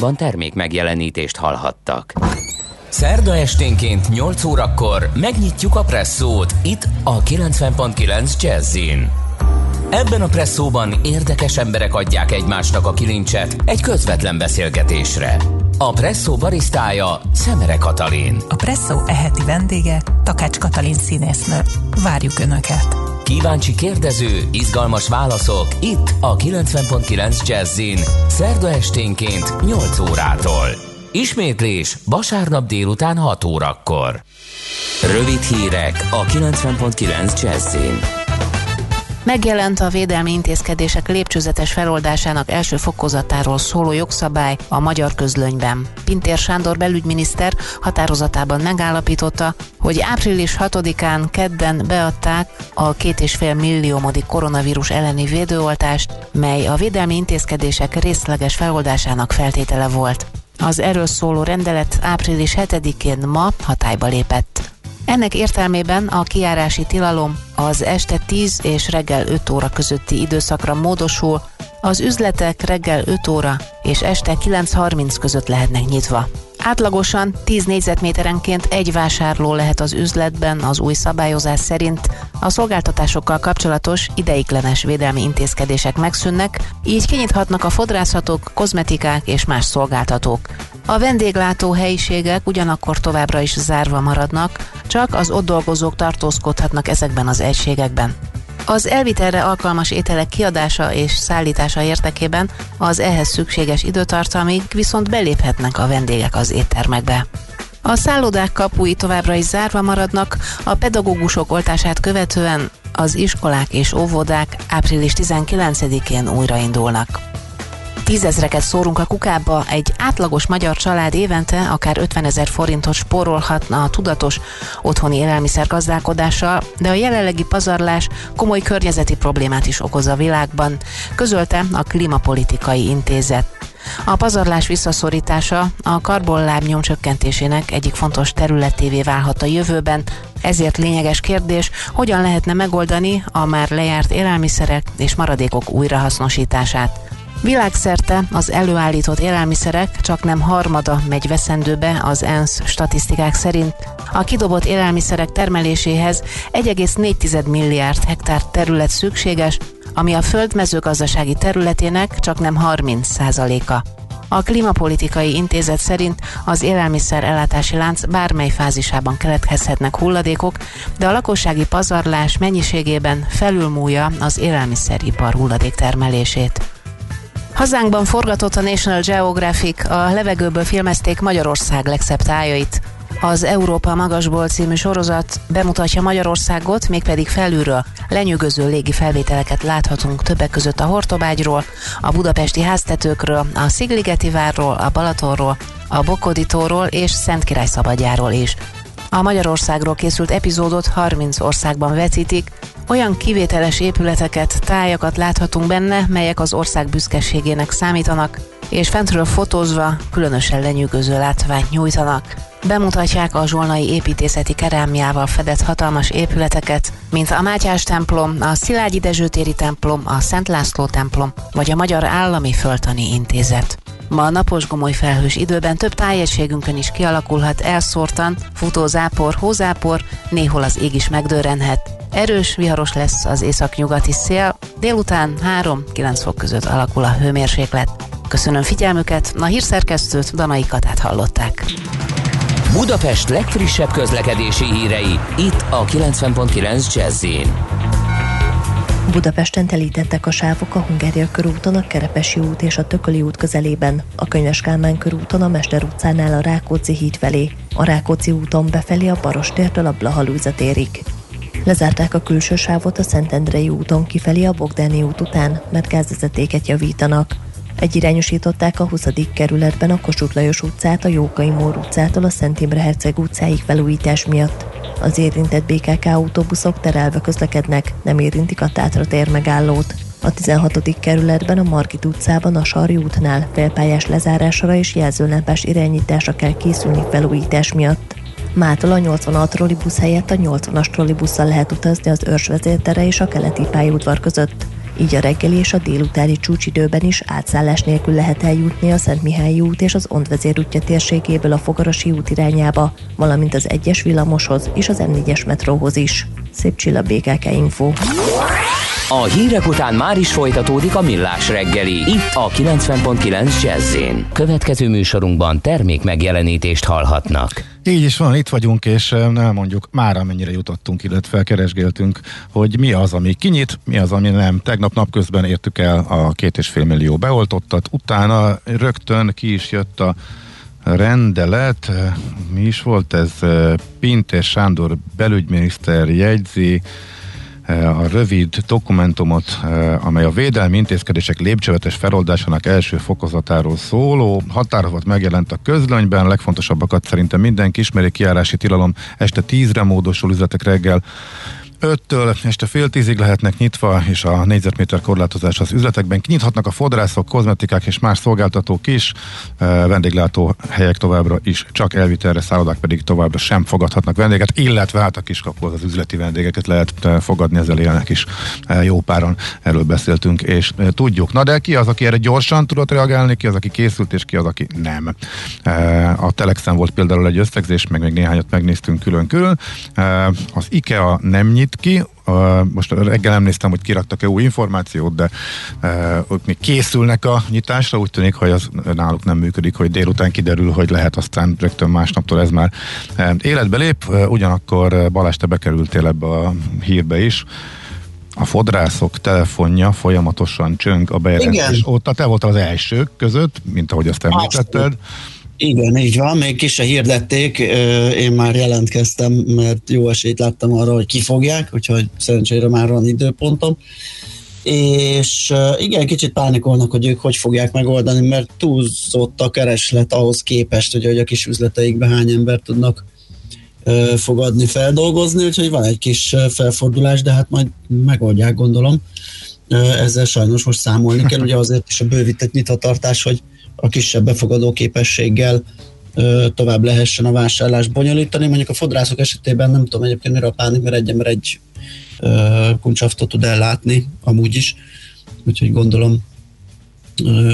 Műsorunkban termék megjelenítést hallhattak. Szerda esténként 8 órakor megnyitjuk a presszót itt a 90.9 Jazzin. Ebben a presszóban érdekes emberek adják egymásnak a kilincset egy közvetlen beszélgetésre. A presszó barisztája Szemere Katalin. A Presszó eheti vendége Takács Katalin színésznő. Várjuk Önöket! Kíváncsi kérdező, izgalmas válaszok itt a 90.9 Jazzin. Szerda esténként 8 órától. Ismétlés vasárnap délután 6 órakor. Rövid hírek a 90.9 Jazzin. Megjelent a védelmi intézkedések lépcsőzetes feloldásának első fokozatáról szóló jogszabály a magyar közlönyben. Pintér Sándor belügyminiszter határozatában megállapította, hogy április 6-án kedden beadták a két és fél milliómodik koronavírus elleni védőoltást, mely a védelmi intézkedések részleges feloldásának feltétele volt. Az erről szóló rendelet április 7-én ma hatályba lépett. Ennek értelmében a kiárási tilalom az este 10 és reggel 5 óra közötti időszakra módosul, az üzletek reggel 5 óra és este 9.30 között lehetnek nyitva. Átlagosan 10 négyzetméterenként egy vásárló lehet az üzletben az új szabályozás szerint. A szolgáltatásokkal kapcsolatos ideiglenes védelmi intézkedések megszűnnek, így kinyithatnak a fodrászatok, kozmetikák és más szolgáltatók. A vendéglátó helyiségek ugyanakkor továbbra is zárva maradnak, csak az ott dolgozók tartózkodhatnak ezekben az egységekben. Az elvitelre alkalmas ételek kiadása és szállítása érdekében az ehhez szükséges időtartamig viszont beléphetnek a vendégek az éttermekbe. A szállodák kapui továbbra is zárva maradnak, a pedagógusok oltását követően az iskolák és óvodák április 19-én újraindulnak. Tízezreket szórunk a kukába, egy átlagos magyar család évente akár 50 ezer forintot spórolhatna a tudatos otthoni élelmiszer gazdálkodással, de a jelenlegi pazarlás komoly környezeti problémát is okoz a világban, közölte a Klimapolitikai Intézet. A pazarlás visszaszorítása a karbonlábnyom csökkentésének egyik fontos területévé válhat a jövőben, ezért lényeges kérdés, hogyan lehetne megoldani a már lejárt élelmiszerek és maradékok újrahasznosítását. Világszerte az előállított élelmiszerek csak nem harmada megy veszendőbe az ENSZ statisztikák szerint. A kidobott élelmiszerek termeléséhez 1,4 milliárd hektár terület szükséges, ami a föld mezőgazdasági területének csak nem 30 a. A Klimapolitikai Intézet szerint az élelmiszer ellátási lánc bármely fázisában keletkezhetnek hulladékok, de a lakossági pazarlás mennyiségében felülmúlja az élelmiszeripar hulladék termelését. Hazánkban forgatott a National Geographic, a levegőből filmezték Magyarország legszebb tájait. Az Európa Magasból című sorozat bemutatja Magyarországot, mégpedig felülről. Lenyűgöző légi felvételeket láthatunk többek között a Hortobágyról, a budapesti háztetőkről, a Szigligeti várról, a Balatonról, a Bokoditóról és Szentkirály szabadjáról is. A Magyarországról készült epizódot 30 országban vetítik, olyan kivételes épületeket, tájakat láthatunk benne, melyek az ország büszkeségének számítanak, és fentről fotózva különösen lenyűgöző látványt nyújtanak. Bemutatják a zsolnai építészeti kerámiával fedett hatalmas épületeket, mint a Mátyás templom, a Szilágyi Dezsőtéri templom, a Szent László templom, vagy a Magyar Állami Föltani Intézet. Ma napos gomoly felhős időben több tájegységünkön is kialakulhat elszórtan, futózápor, hózápor, néhol az ég is megdörrenhet. Erős, viharos lesz az északnyugati szél, délután 3-9 fok között alakul a hőmérséklet. Köszönöm figyelmüket, a hírszerkesztőt Danai Katát hallották. Budapest legfrissebb közlekedési hírei, itt a 90.9 jazz Budapesten telítettek a sávok a Hungária körúton, a Kerepesi út és a Tököli út közelében, a Könyves Kálmán körúton a Mester utcánál a Rákóczi híd felé, a Rákóczi úton befelé a Barostértől a Blahalújza térig. Lezárták a külső sávot a Szentendrei úton kifelé a Bogdáni út után, mert gázvezetéket javítanak. Egyirányosították a 20. kerületben a Kossuth Lajos utcát a Jókai Mór utcától a Szent Imre Herceg utcáig felújítás miatt. Az érintett BKK autóbuszok terelve közlekednek, nem érintik a Tátra tér megállót. A 16. kerületben a Margit utcában a Sarri útnál félpályás lezárásra és jelzőlámpás irányításra kell készülni felújítás miatt. Mától a 86 trollibusz helyett a 80-as trollibusszal lehet utazni az Őrs vezértere és a keleti pályaudvar között. Így a reggeli és a délutáni csúcsidőben is átszállás nélkül lehet eljutni a Szent Mihályi út és az Ondvezér útja térségéből a Fogarasi út irányába, valamint az egyes villamoshoz és az M4-es metróhoz is. Szép Csilla BKK Info. A hírek után már is folytatódik a millás reggeli. Itt a 90.9 jazz Következő műsorunkban termék megjelenítést hallhatnak. Így is van, itt vagyunk, és nem mondjuk már amennyire jutottunk, illetve keresgéltünk, hogy mi az, ami kinyit, mi az, ami nem. Tegnap napközben értük el a két és fél millió beoltottat, utána rögtön ki is jött a rendelet, mi is volt ez, Pintér Sándor belügyminiszter jegyzi, a rövid dokumentumot, eh, amely a védelmi intézkedések lépcsővetes feloldásának első fokozatáról szóló határozat megjelent a közlönyben, legfontosabbakat szerintem mindenki ismeri, kiárási tilalom este 10-re módosul üzletek reggel 5-től este fél tízig lehetnek nyitva, és a négyzetméter korlátozás az üzletekben kinyithatnak a fodrászok, kozmetikák és más szolgáltatók is, vendéglátó helyek továbbra is csak elvitelre, szállodák pedig továbbra sem fogadhatnak vendéget, illetve hát a kiskapul az üzleti vendégeket lehet eh, fogadni, ezzel élnek is jó páran, erről beszéltünk, és tudjuk. Na de ki az, aki erre gyorsan tudott reagálni, ki az, aki készült, és ki az, aki nem. A Telexen volt például egy összegzés, meg még néhányat megnéztünk külön-külön. Az IKEA nem nyit ki, Uh, most reggel nem néztem, hogy kiraktak-e új információt, de ők még készülnek a nyitásra, úgy tűnik, hogy az náluk nem működik, hogy délután kiderül, hogy lehet aztán rögtön másnaptól ez már életbe lép, ugyanakkor Balázs, te bekerültél ebbe a hírbe is, a fodrászok telefonja folyamatosan csöng a bejelentés Igen. óta. Te voltál az elsők között, mint ahogy azt említetted. Igen, így van, még ki se hirdették, én már jelentkeztem, mert jó esélyt láttam arra, hogy kifogják, úgyhogy szerencsére már van időpontom. És igen, kicsit pánikolnak, hogy ők hogy fogják megoldani, mert túlzott a kereslet ahhoz képest, hogy, hogy a kis üzleteikben hány ember tudnak fogadni, feldolgozni, úgyhogy van egy kis felfordulás, de hát majd megoldják, gondolom. Ezzel sajnos most számolni kell, ugye azért is a bővített nyitvatartás, hogy a kisebb befogadó képességgel tovább lehessen a vásárlást bonyolítani. Mondjuk a fodrászok esetében nem tudom egyébként mire a pánik, mert egy ember egy kuncsaftot tud ellátni, amúgy is. Úgyhogy gondolom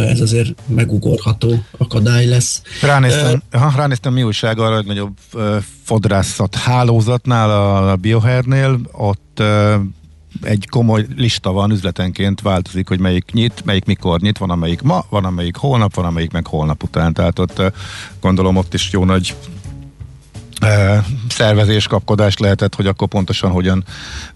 ez azért megugorható akadály lesz. Ránéztem, aha, ránéztem mi újság arra, hogy nagyobb fodrászat hálózatnál, a, Biohernél, ott egy komoly lista van, üzletenként változik, hogy melyik nyit, melyik mikor nyit, van amelyik ma, van amelyik holnap, van amelyik meg holnap után, tehát ott gondolom ott is jó nagy szervezés, kapkodás lehetett, hogy akkor pontosan hogyan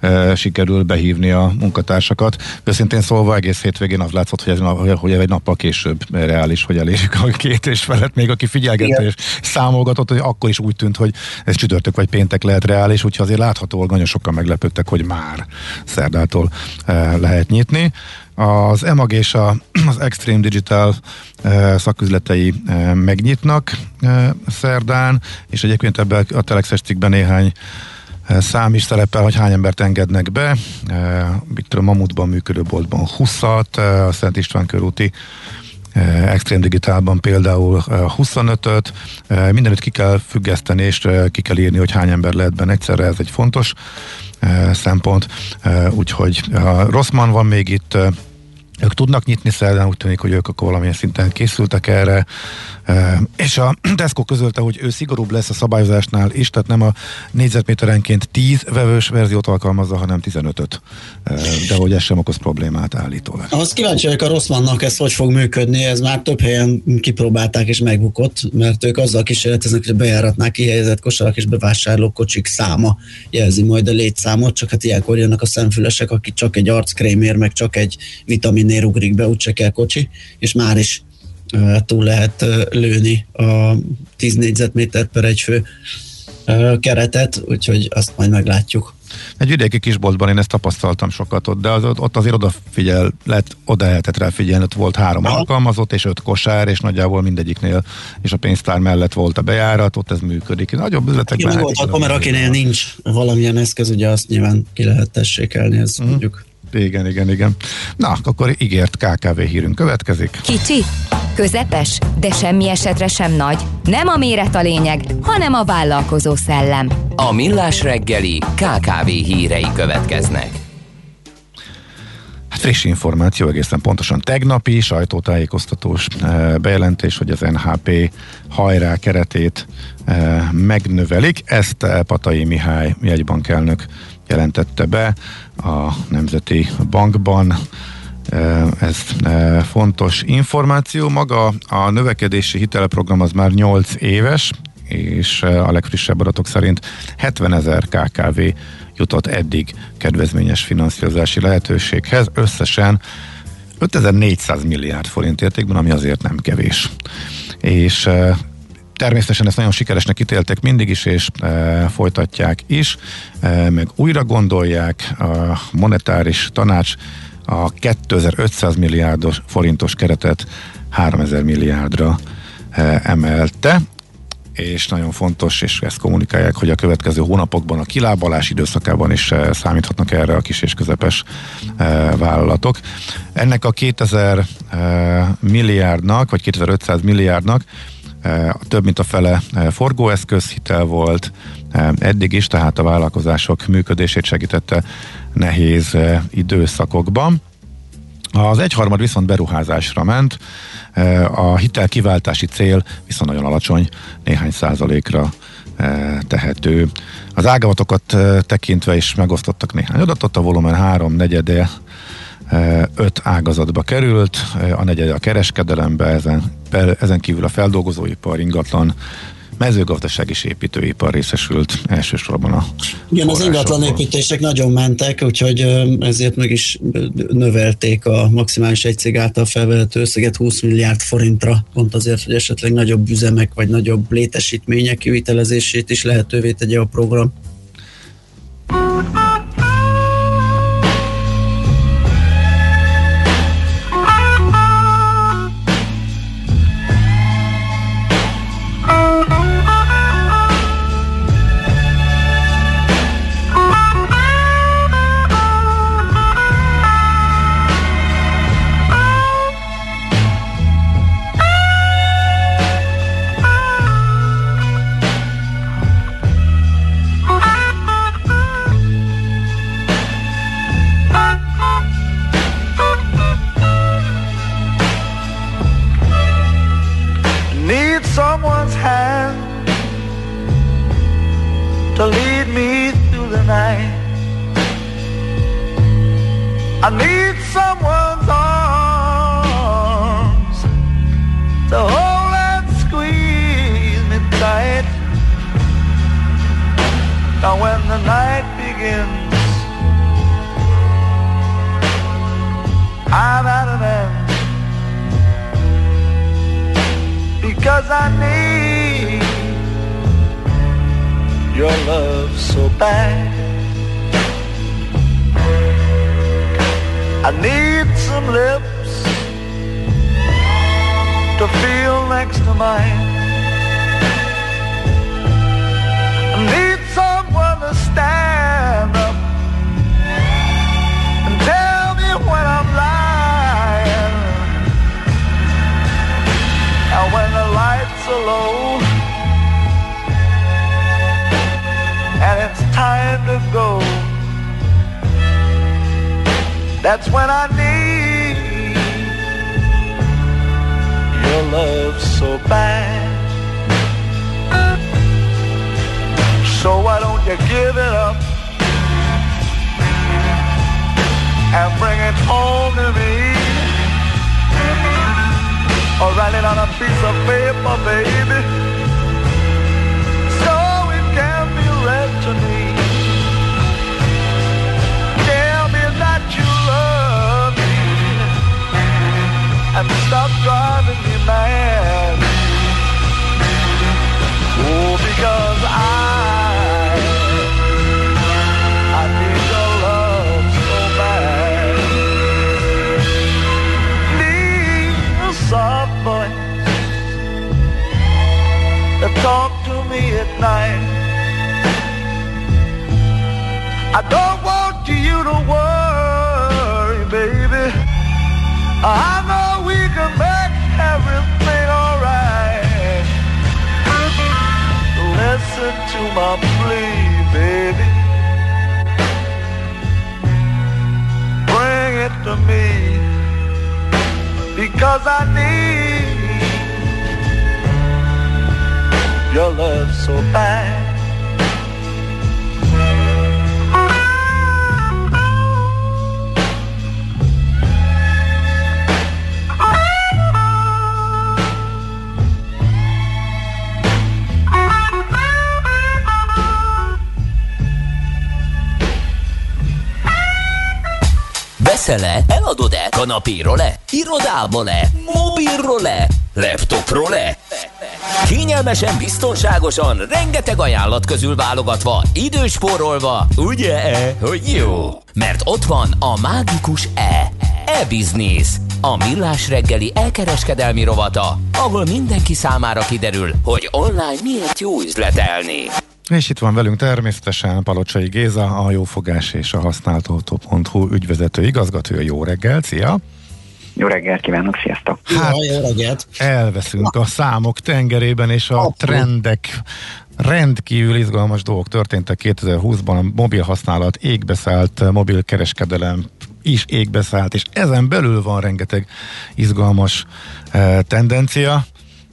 ö, sikerül behívni a munkatársakat. Őszintén szólva egész hétvégén az látszott, hogy ez, hogy ez egy nappal később reális, hogy elérjük a két és felett. Még aki figyelgette és számolgatott, hogy akkor is úgy tűnt, hogy ez csütörtök vagy péntek lehet reális, úgyhogy azért láthatóan nagyon sokan meglepődtek, hogy már szerdától ö, lehet nyitni. Az EMAG és a, az Extreme Digital eh, szaküzletei eh, megnyitnak eh, szerdán, és egyébként ebben a Telexes cikkben néhány szám is szerepel, hogy hány embert engednek be. Itt tudom, Mamutban működő boltban 20-at, eh, a Szent István körúti Extreme Digitálban például eh, 25-öt, eh, mindenütt ki kell függeszteni, és ki kell írni, hogy hány ember lehet benne. Egyszerre, ez egy fontos szempont, úgyhogy a Rossmann van még itt, ők tudnak nyitni szerdán, úgy tűnik, hogy ők akkor valamilyen szinten készültek erre, és a Tesco közölte, hogy ő szigorúbb lesz a szabályozásnál is, tehát nem a négyzetméterenként 10 vevős verziót alkalmazza, hanem 15-öt. E, de hogy ez sem okoz problémát állítólag. Ahhoz kíváncsi vagyok a Rosszmannak, ez hogy fog működni, ez már több helyen kipróbálták és megbukott, mert ők azzal kísérleteznek, hogy a bejáratnál kihelyezett kosarak és bevásárlókocsik száma jelzi majd a létszámot, csak hát ilyenkor jönnek a szemfülesek, akik csak egy arckrémér, meg csak egy vitaminnér ugrik be, úgyse kell kocsi, és már is túl lehet lőni a 10 négyzetméter per egy fő keretet, úgyhogy azt majd meglátjuk. Egy vidéki kisboltban én ezt tapasztaltam sokat ott, de az, ott azért odafigyel, lehet, oda lehetett rá figyelni, ott volt három alkalmazott és öt kosár, és nagyjából mindegyiknél, és a pénztár mellett volt a bejárat, ott ez működik. Nagyobb üzletekben... meg volt akkor, mert akinél nincs valamilyen eszköz, ugye azt nyilván ki lehet tessékelni, ez mm. mondjuk. Igen, igen, igen. Na, akkor ígért KKV hírünk következik. Kicsi, közepes, de semmi esetre sem nagy. Nem a méret a lényeg, hanem a vállalkozó szellem. A Millás reggeli KKV hírei következnek. friss információ, egészen pontosan tegnapi sajtótájékoztatós eh, bejelentés, hogy az NHP hajrá keretét eh, megnövelik. Ezt eh, Patai Mihály jegybankelnök jelentette be a Nemzeti Bankban. Ez fontos információ. Maga a növekedési hitelprogram az már 8 éves, és a legfrissebb adatok szerint 70 ezer KKV jutott eddig kedvezményes finanszírozási lehetőséghez, összesen 5400 milliárd forint értékben, ami azért nem kevés. És természetesen ezt nagyon sikeresnek ítéltek mindig is, és e, folytatják is, e, meg újra gondolják a monetáris tanács a 2500 milliárdos forintos keretet 3000 milliárdra e, emelte, és nagyon fontos, és ezt kommunikálják, hogy a következő hónapokban a kilábalás időszakában is eh, számíthatnak erre a kis és közepes eh, vállalatok. Ennek a 2000 eh, milliárdnak, vagy 2500 milliárdnak több mint a fele eh, forgóeszközhitel volt eh, eddig is, tehát a vállalkozások működését segítette nehéz eh, időszakokban. Az egyharmad viszont beruházásra ment, a hitel kiváltási cél viszont nagyon alacsony, néhány százalékra tehető. Az ágavatokat tekintve is megosztottak néhány adatot, a volumen három negyede e, öt ágazatba került, a negyede a kereskedelembe, ezen, ezen kívül a feldolgozóipar, ingatlan, mezőgazdaság és építőipar részesült elsősorban a Igen, az ingatlan építések nagyon mentek, úgyhogy ezért meg is növelték a maximális egy cég által felvehető összeget 20 milliárd forintra, pont azért, hogy esetleg nagyobb üzemek vagy nagyobb létesítmények kivitelezését is lehetővé tegye a program. Me at night. I don't want you to worry, baby. I know we can make everything alright. Listen to my plea, baby. Bring it to me because I need your love so bad. Veszel-e? Eladod-e? Kanapéról-e? Irodából-e? Mobilról-e? Laptopról-e? Kényelmesen, biztonságosan, rengeteg ajánlat közül válogatva, időspórolva, ugye-e, hogy jó? Mert ott van a mágikus E. E-Business. A millás reggeli elkereskedelmi rovata, ahol mindenki számára kiderül, hogy online miért jó üzletelni. És itt van velünk természetesen Palocsai Géza, a Jófogás és a Használtautó.hu ügyvezető igazgatója. Jó reggelt, szia! Jó reggelt kívánok, sziasztok! Hát, jó reggelt! Elveszünk a számok tengerében, és a trendek rendkívül izgalmas dolgok történtek 2020-ban. A mobil használat égbeszállt, mobil kereskedelem is égbeszállt, és ezen belül van rengeteg izgalmas eh, tendencia.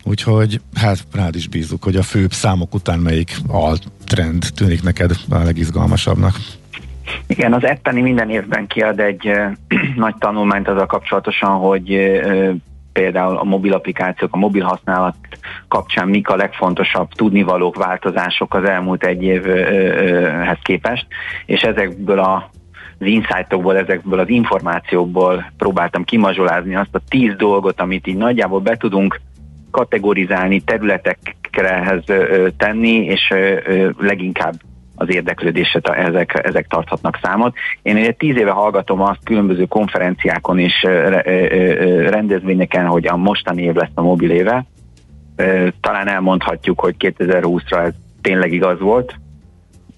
Úgyhogy hát rád is bízunk, hogy a főbb számok után melyik a trend tűnik neked a legizgalmasabbnak. Igen, az Etteni minden évben kiad egy nagy tanulmányt azzal kapcsolatosan, hogy például a mobil applikációk, a mobil használat kapcsán mik a legfontosabb tudnivalók, változások az elmúlt egy évhez képest, és ezekből a az insightokból, ezekből az információkból próbáltam kimazsolázni azt a tíz dolgot, amit így nagyjából be tudunk kategorizálni, területekrehez tenni, és leginkább az érdeklődésre ta- ezek, ezek tarthatnak számot. Én ugye tíz éve hallgatom azt különböző konferenciákon és rendezvényeken, hogy a mostani év lesz a mobil éve. Talán elmondhatjuk, hogy 2020-ra ez tényleg igaz volt.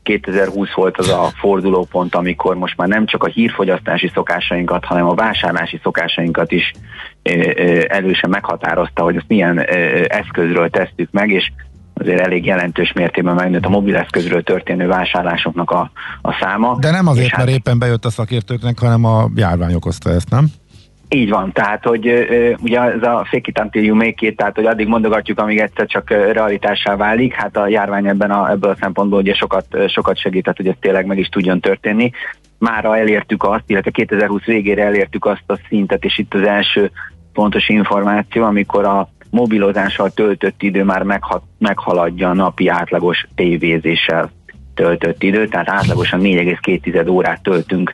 2020 volt az a fordulópont, amikor most már nem csak a hírfogyasztási szokásainkat, hanem a vásárlási szokásainkat is elősen meghatározta, hogy azt milyen eszközről tesszük meg, és azért elég jelentős mértékben megnőtt a mobileszközről történő vásárlásoknak a, a száma. De nem azért, hát- mert éppen bejött a szakértőknek, hanem a járvány okozta ezt, nem? Így van, tehát hogy ö, ugye ez a fake it until you make it, tehát hogy addig mondogatjuk, amíg egyszer csak realitássá válik, hát a járvány ebben a, ebből a szempontból ugye sokat, sokat segített, hogy ez tényleg meg is tudjon történni. Mára elértük azt, illetve 2020 végére elértük azt a szintet, és itt az első pontos információ, amikor a mobilozással töltött idő már megha- meghaladja a napi átlagos tévézéssel töltött idő, tehát átlagosan 4,2 órát töltünk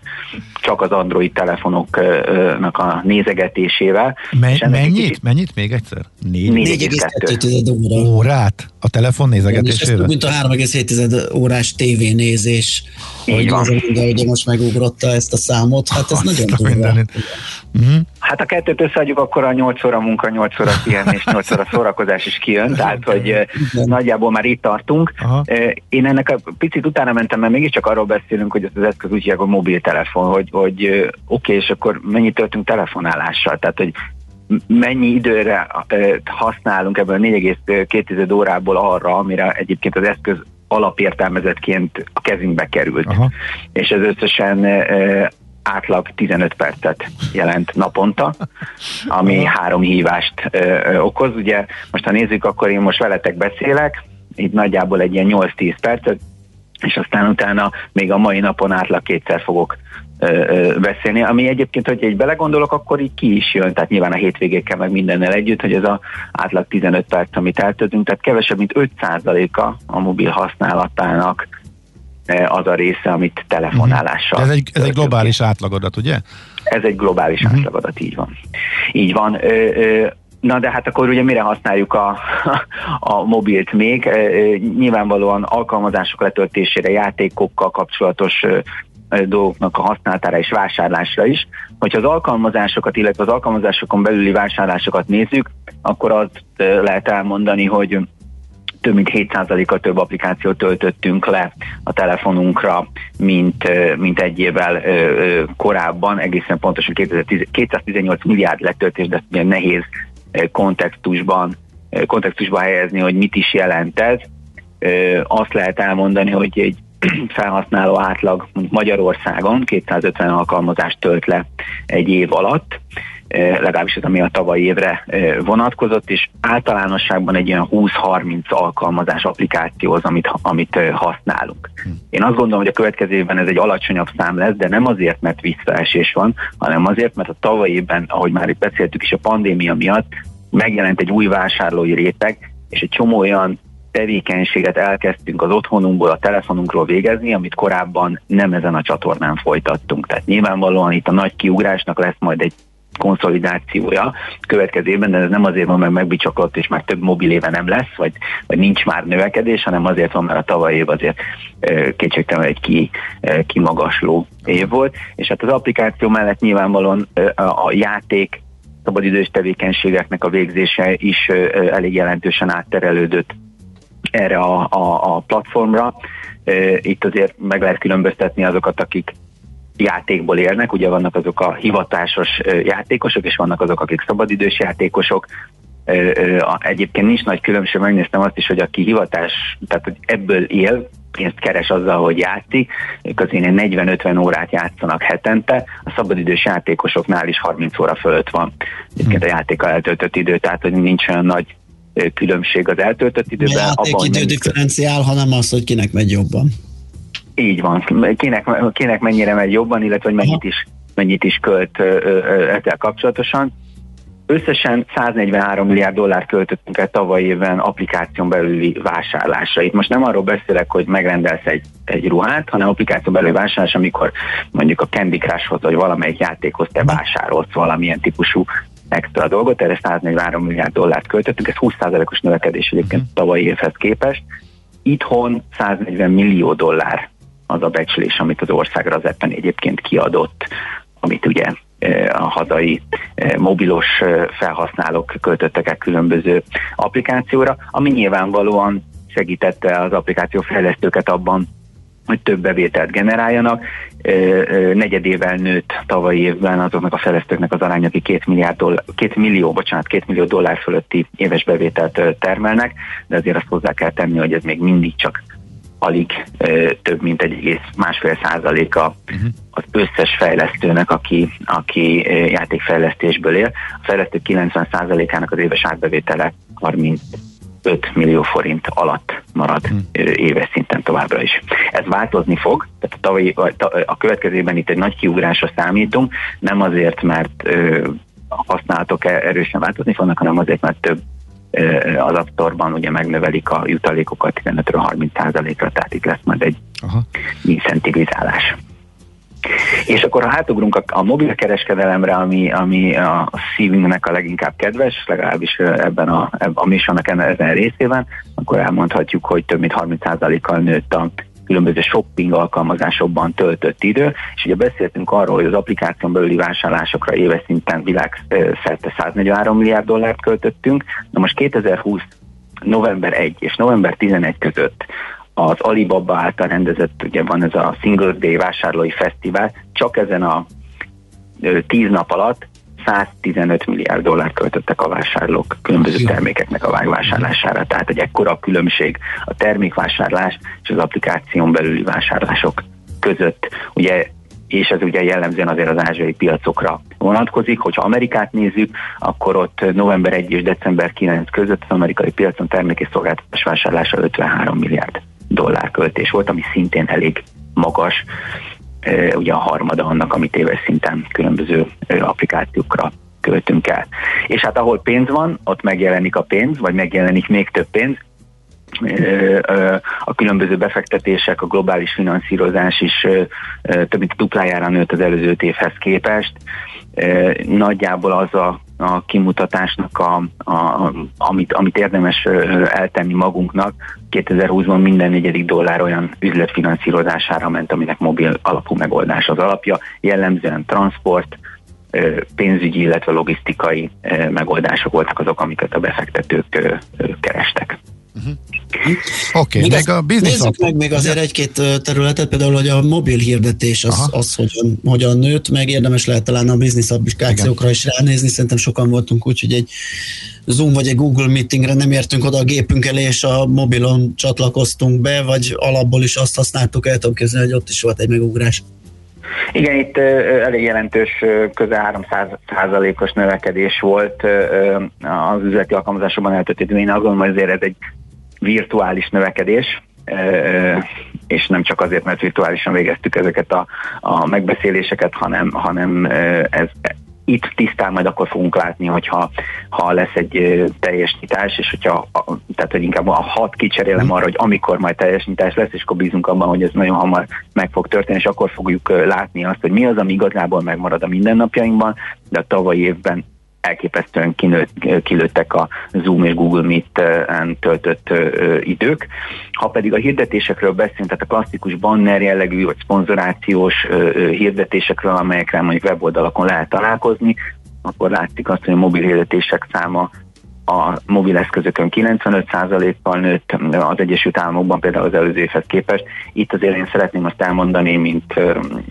csak az Android telefonoknak a nézegetésével. Me- mennyit? kicsit- Mennyit még egyszer? 4,2 óra. Órát? A telefon És ez nézegetésével? több, mint a 3,7 órás tévénézés. Így van. minden, ugye most megugrotta ezt a számot, hát ez nagyon a durva. Uh-huh. Hát a kettőt összeadjuk, akkor a 8 óra munka, 8 óra pihenés, 8 óra szórakozás is kijön, tehát hogy eh, nagyjából már itt tartunk. Eh, Én ennek a picit utána mentem, mert mégiscsak arról beszélünk, hogy az eszköz úgy hívják, a mobiltelefon, hogy, hogy oké, okay, és akkor mennyit töltünk telefonálással, tehát hogy mennyi időre használunk ebből a 4,2 órából arra, amire egyébként az eszköz alapértelmezetként a kezünkbe került. Aha. És ez összesen eh, átlag 15 percet jelent naponta, ami három hívást ö, ö, okoz. Ugye most ha nézzük, akkor én most veletek beszélek, itt nagyjából egy ilyen 8-10 percet, és aztán utána még a mai napon átlag kétszer fogok beszélni, ami egyébként, hogy egy belegondolok, akkor így ki is jön, tehát nyilván a hétvégékkel meg mindennel együtt, hogy ez a átlag 15 perc, amit eltöltünk, tehát kevesebb, mint 5%-a a mobil használatának az a része, amit telefonálással. Ez egy, ez egy globális átlagodat, ugye? Ez egy globális uh-huh. átlagodat, így van. Így van. Ö, ö, na de hát akkor ugye mire használjuk a, a mobilt még? Nyilvánvalóan alkalmazások letöltésére, játékokkal kapcsolatos dolgoknak a használatára és vásárlásra is. Hogyha az alkalmazásokat, illetve az alkalmazásokon belüli vásárlásokat nézzük, akkor azt lehet elmondani, hogy több mint 7%-kal több applikációt töltöttünk le a telefonunkra, mint, mint egy évvel korábban, egészen pontosan 2010, 218 milliárd letöltés, de ezt nehéz kontextusban, kontextusban helyezni, hogy mit is jelent ez. Azt lehet elmondani, hogy egy felhasználó átlag Magyarországon 250 alkalmazást tölt le egy év alatt, eh, legalábbis ez ami a tavalyi évre eh, vonatkozott, és általánosságban egy ilyen 20-30 alkalmazás applikáció az, amit, amit eh, használunk. Én azt gondolom, hogy a következő évben ez egy alacsonyabb szám lesz, de nem azért, mert visszaesés van, hanem azért, mert a tavalyi évben, ahogy már itt beszéltük is, a pandémia miatt megjelent egy új vásárlói réteg, és egy csomó olyan tevékenységet elkezdtünk az otthonunkból, a telefonunkról végezni, amit korábban nem ezen a csatornán folytattunk. Tehát nyilvánvalóan itt a nagy kiugrásnak lesz majd egy konszolidációja következő évben, de ez nem azért van, mert megbicsaklott, és már több mobil éve nem lesz, vagy, vagy nincs már növekedés, hanem azért van, mert a tavaly év azért ö, kétségtelen egy ki, kimagasló év volt, és hát az applikáció mellett nyilvánvalóan a, játék szabadidős tevékenységeknek a végzése is elég jelentősen átterelődött erre a, a, a platformra. Itt azért meg lehet különböztetni azokat, akik játékból élnek, ugye vannak azok a hivatásos játékosok, és vannak azok, akik szabadidős játékosok. Egyébként nincs nagy különbség, megnéztem azt is, hogy aki hivatás, tehát hogy ebből él, pénzt keres azzal, hogy játszik, ők azért ilyen 40-50 órát játszanak hetente, a szabadidős játékosoknál is 30 óra fölött van egyébként a játékkal eltöltött idő, tehát hogy nincs olyan nagy különbség az eltöltött A időben. hogy játékidő differenciál, hanem az, hogy kinek megy jobban. így van. Kinek, kinek mennyire megy jobban, illetve hogy mennyit is, mennyit is költ ezzel kapcsolatosan. Összesen 143 milliárd dollár költöttünk el tavaly évben applikáción belüli vásárlásra. Itt most nem arról beszélek, hogy megrendelsz egy, egy ruhát, hanem applikáción belüli vásárlás, amikor mondjuk a Candy Crushhoz vagy valamelyik játékhoz te vásárolsz valamilyen típusú extra dolgot, erre 143 milliárd dollárt költöttünk, ez 20%-os növekedés egyébként tavalyi évhez képest. Itthon 140 millió dollár az a becslés, amit az országra az eppen egyébként kiadott, amit ugye eh, a hazai eh, mobilos eh, felhasználók költöttek el különböző applikációra, ami nyilvánvalóan segítette az applikáció fejlesztőket abban, hogy több bevételt generáljanak. Negyedével nőtt tavalyi évben azoknak a fejlesztőknek az aránya, aki két, milliárd dollár, két millió, bocsánat, két millió dollár fölötti éves bevételt termelnek, de azért azt hozzá kell tenni, hogy ez még mindig csak alig több mint egy egész másfél százaléka az összes fejlesztőnek, aki, aki játékfejlesztésből él. A fejlesztők 90 százalékának az éves átbevétele 35 millió forint alatt marad ö, éves szinten továbbra is. Ez változni fog, tehát a, tavalyi, a következőben itt egy nagy kiugrásra számítunk, nem azért, mert a használatok e- erősen változni fognak, hanem azért, mert több az App Store-ban ugye megnövelik a jutalékokat 15-30 százalékra, tehát itt lesz majd egy Aha. incentivizálás. És akkor ha hátugrunk a, a mobilkereskedelemre, ami, ami a szívünknek a leginkább kedves, legalábbis ebben a, a műsornak ezen részében, akkor elmondhatjuk, hogy több mint 30%-kal nőtt a különböző shopping alkalmazásokban töltött idő, és ugye beszéltünk arról, hogy az applikáción belüli vásárlásokra éves szinten világszerte 143 milliárd dollárt költöttünk, na most 2020 november 1 és november 11 között az Alibaba által rendezett, ugye van ez a Singles Day vásárlói fesztivál, csak ezen a 10 nap alatt 115 milliárd dollár költöttek a vásárlók különböző termékeknek a vásárlására. Tehát egy ekkora a különbség a termékvásárlás és az applikáción belüli vásárlások között. Ugye és ez ugye jellemzően azért az ázsiai piacokra vonatkozik. Hogyha Amerikát nézzük, akkor ott november 1 és december 9 között az amerikai piacon termék és szolgáltatás vásárlása 53 milliárd dollár költés volt, ami szintén elég magas, ugye a harmada annak, amit éves szinten különböző applikációkra költünk el. És hát ahol pénz van, ott megjelenik a pénz, vagy megjelenik még több pénz, a különböző befektetések, a globális finanszírozás is több mint duplájára nőtt az előző évhez képest. Nagyjából az a, a kimutatásnak, a, a, amit, amit érdemes eltenni magunknak, 2020-ban minden negyedik dollár olyan üzletfinanszírozására ment, aminek mobil alapú megoldás az alapja, jellemzően transport, pénzügyi, illetve logisztikai megoldások voltak azok, amiket a befektetők ö, kerestek. Oké, Még még a business Nézzük meg még azért egy-két területet, például, hogy a mobil hirdetés az, az hogyan, hogyan nőtt, meg érdemes lehet talán a business applikációkra is ránézni, szerintem sokan voltunk úgy, hogy egy Zoom vagy egy Google meetingre nem értünk oda a gépünk elé, és a mobilon csatlakoztunk be, vagy alapból is azt használtuk, el tudom képzelni, hogy ott is volt egy megugrás. Igen, itt elég jelentős, közel 300 százalékos növekedés volt az üzleti alkalmazásokban eltöltött. Én azt gondolom, hogy azért ez egy virtuális növekedés, és nem csak azért, mert virtuálisan végeztük ezeket a, a megbeszéléseket, hanem, hanem ez itt tisztán majd akkor fogunk látni, hogyha ha lesz egy teljes nyitás, és hogyha, a, tehát hogy inkább a hat kicserélem arra, hogy amikor majd teljes nyitás lesz, és akkor bízunk abban, hogy ez nagyon hamar meg fog történni, és akkor fogjuk látni azt, hogy mi az, ami igazából megmarad a mindennapjainkban, de a tavalyi évben elképesztően kinőtt, kilőttek a Zoom és Google Meet-en töltött idők. Ha pedig a hirdetésekről beszélünk, tehát a klasszikus banner jellegű vagy szponzorációs hirdetésekről, amelyekre mondjuk weboldalakon lehet találkozni, akkor látszik azt, hogy a mobil hirdetések száma a mobileszközökön 95%-kal nőtt az Egyesült Államokban például az előző évhez képest. Itt azért én szeretném azt elmondani, mint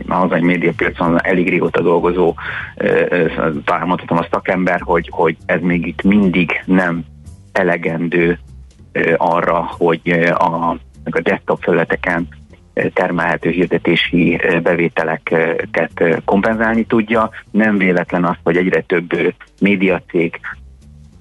a hazai médiapiacon elég régóta dolgozó, talán mondhatom a szakember, hogy, hogy ez még itt mindig nem elegendő arra, hogy a, a desktop felületeken termelhető hirdetési bevételeket kompenzálni tudja. Nem véletlen az, hogy egyre több médiacég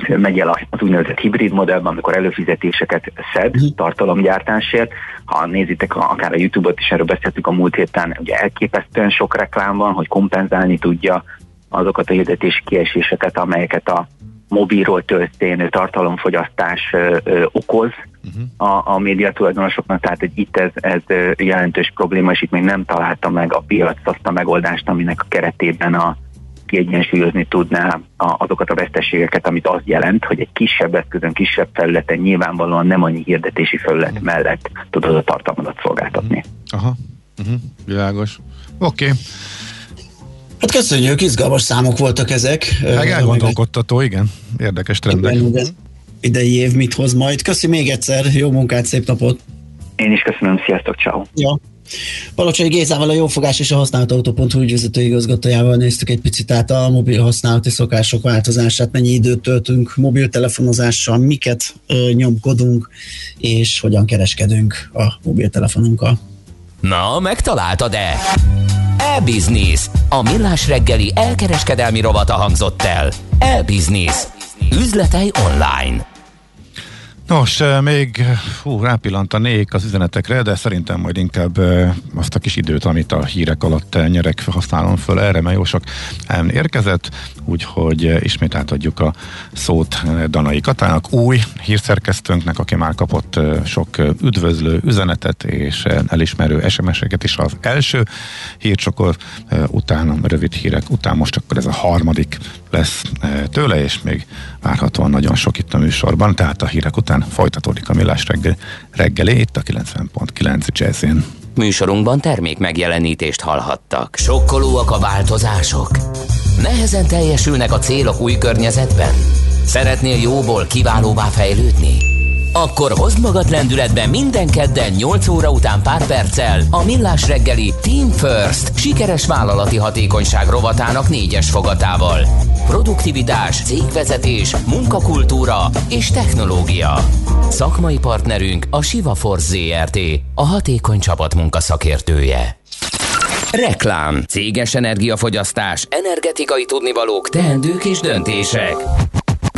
megy el az úgynevezett hibrid modellben, amikor előfizetéseket szed tartalomgyártásért. Ha nézitek akár a YouTube-ot is, erről beszéltük a múlt héten, ugye elképesztően sok reklám van, hogy kompenzálni tudja azokat a hirdetési kieséseket, amelyeket a mobilról történő tartalomfogyasztás ö, ö, okoz a, a média tulajdonosoknak, tehát hogy itt ez, ez jelentős probléma, és itt még nem találta meg a piac azt a megoldást, aminek a keretében a kiegyensúlyozni tudná a, azokat a veszteségeket, amit az jelent, hogy egy kisebb eszközön, kisebb felületen nyilvánvalóan nem annyi hirdetési felület mellett tudod a tartalmadat szolgáltatni. Aha, uh-huh. világos. Oké, okay. Hát köszönjük, izgalmas számok voltak ezek. meg elgondolkodtató, igen. Érdekes trendek. Igen, idei év mit hoz majd. Köszi még egyszer, jó munkát, szép napot! Én is köszönöm, sziasztok, ciao. Ja. Palocsai Gézával a Jófogás és a Használt Autó.hu ügyvezető igazgatójával néztük egy picit át a mobil használati szokások változását, mennyi időt töltünk mobiltelefonozással, miket ö, nyomkodunk, és hogyan kereskedünk a mobiltelefonunkkal. Na, megtaláltad-e? E-Business. A millás reggeli elkereskedelmi rovata hangzott el. E-Business. Üzletei online. Nos, eh, még hú, rápillantanék az üzenetekre, de szerintem majd inkább eh, azt a kis időt, amit a hírek alatt eh, nyerek, használom föl. Erre, mert jó sok érkezett, úgyhogy ismét átadjuk a szót Danai Katának, új hírszerkesztőnknek, aki már kapott sok üdvözlő üzenetet és elismerő SMS-eket is az első hírcsokor, eh, utána rövid hírek, után. Most akkor ez a harmadik lesz eh, tőle, és még várhatóan nagyon sok itt a műsorban, tehát a hírek után folytatódik a millás reggel, reggeli itt a 90.9 Jazzin. Műsorunkban termék megjelenítést hallhattak. Sokkolóak a változások? Nehezen teljesülnek a célok új környezetben? Szeretnél jóból kiválóvá fejlődni? Akkor hozd magad lendületbe minden kedden 8 óra után pár perccel a Millás reggeli Team First sikeres vállalati hatékonyság rovatának négyes fogatával. Produktivitás, cégvezetés, munkakultúra és technológia. Szakmai partnerünk a Siva Force ZRT, a hatékony csapatmunka szakértője. Reklám, céges energiafogyasztás, energetikai tudnivalók, teendők és döntések.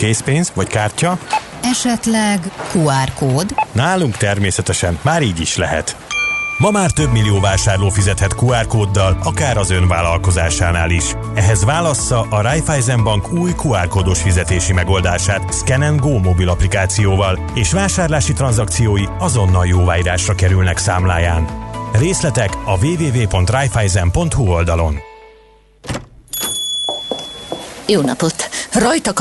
Készpénz vagy kártya? Esetleg QR kód? Nálunk természetesen már így is lehet. Ma már több millió vásárló fizethet QR kóddal, akár az ön vállalkozásánál is. Ehhez válassza a Raiffeisen Bank új QR kódos fizetési megoldását Scan Go mobil applikációval, és vásárlási tranzakciói azonnal jóváírásra kerülnek számláján. Részletek a www.raiffeisen.hu oldalon. Jó napot! Rajta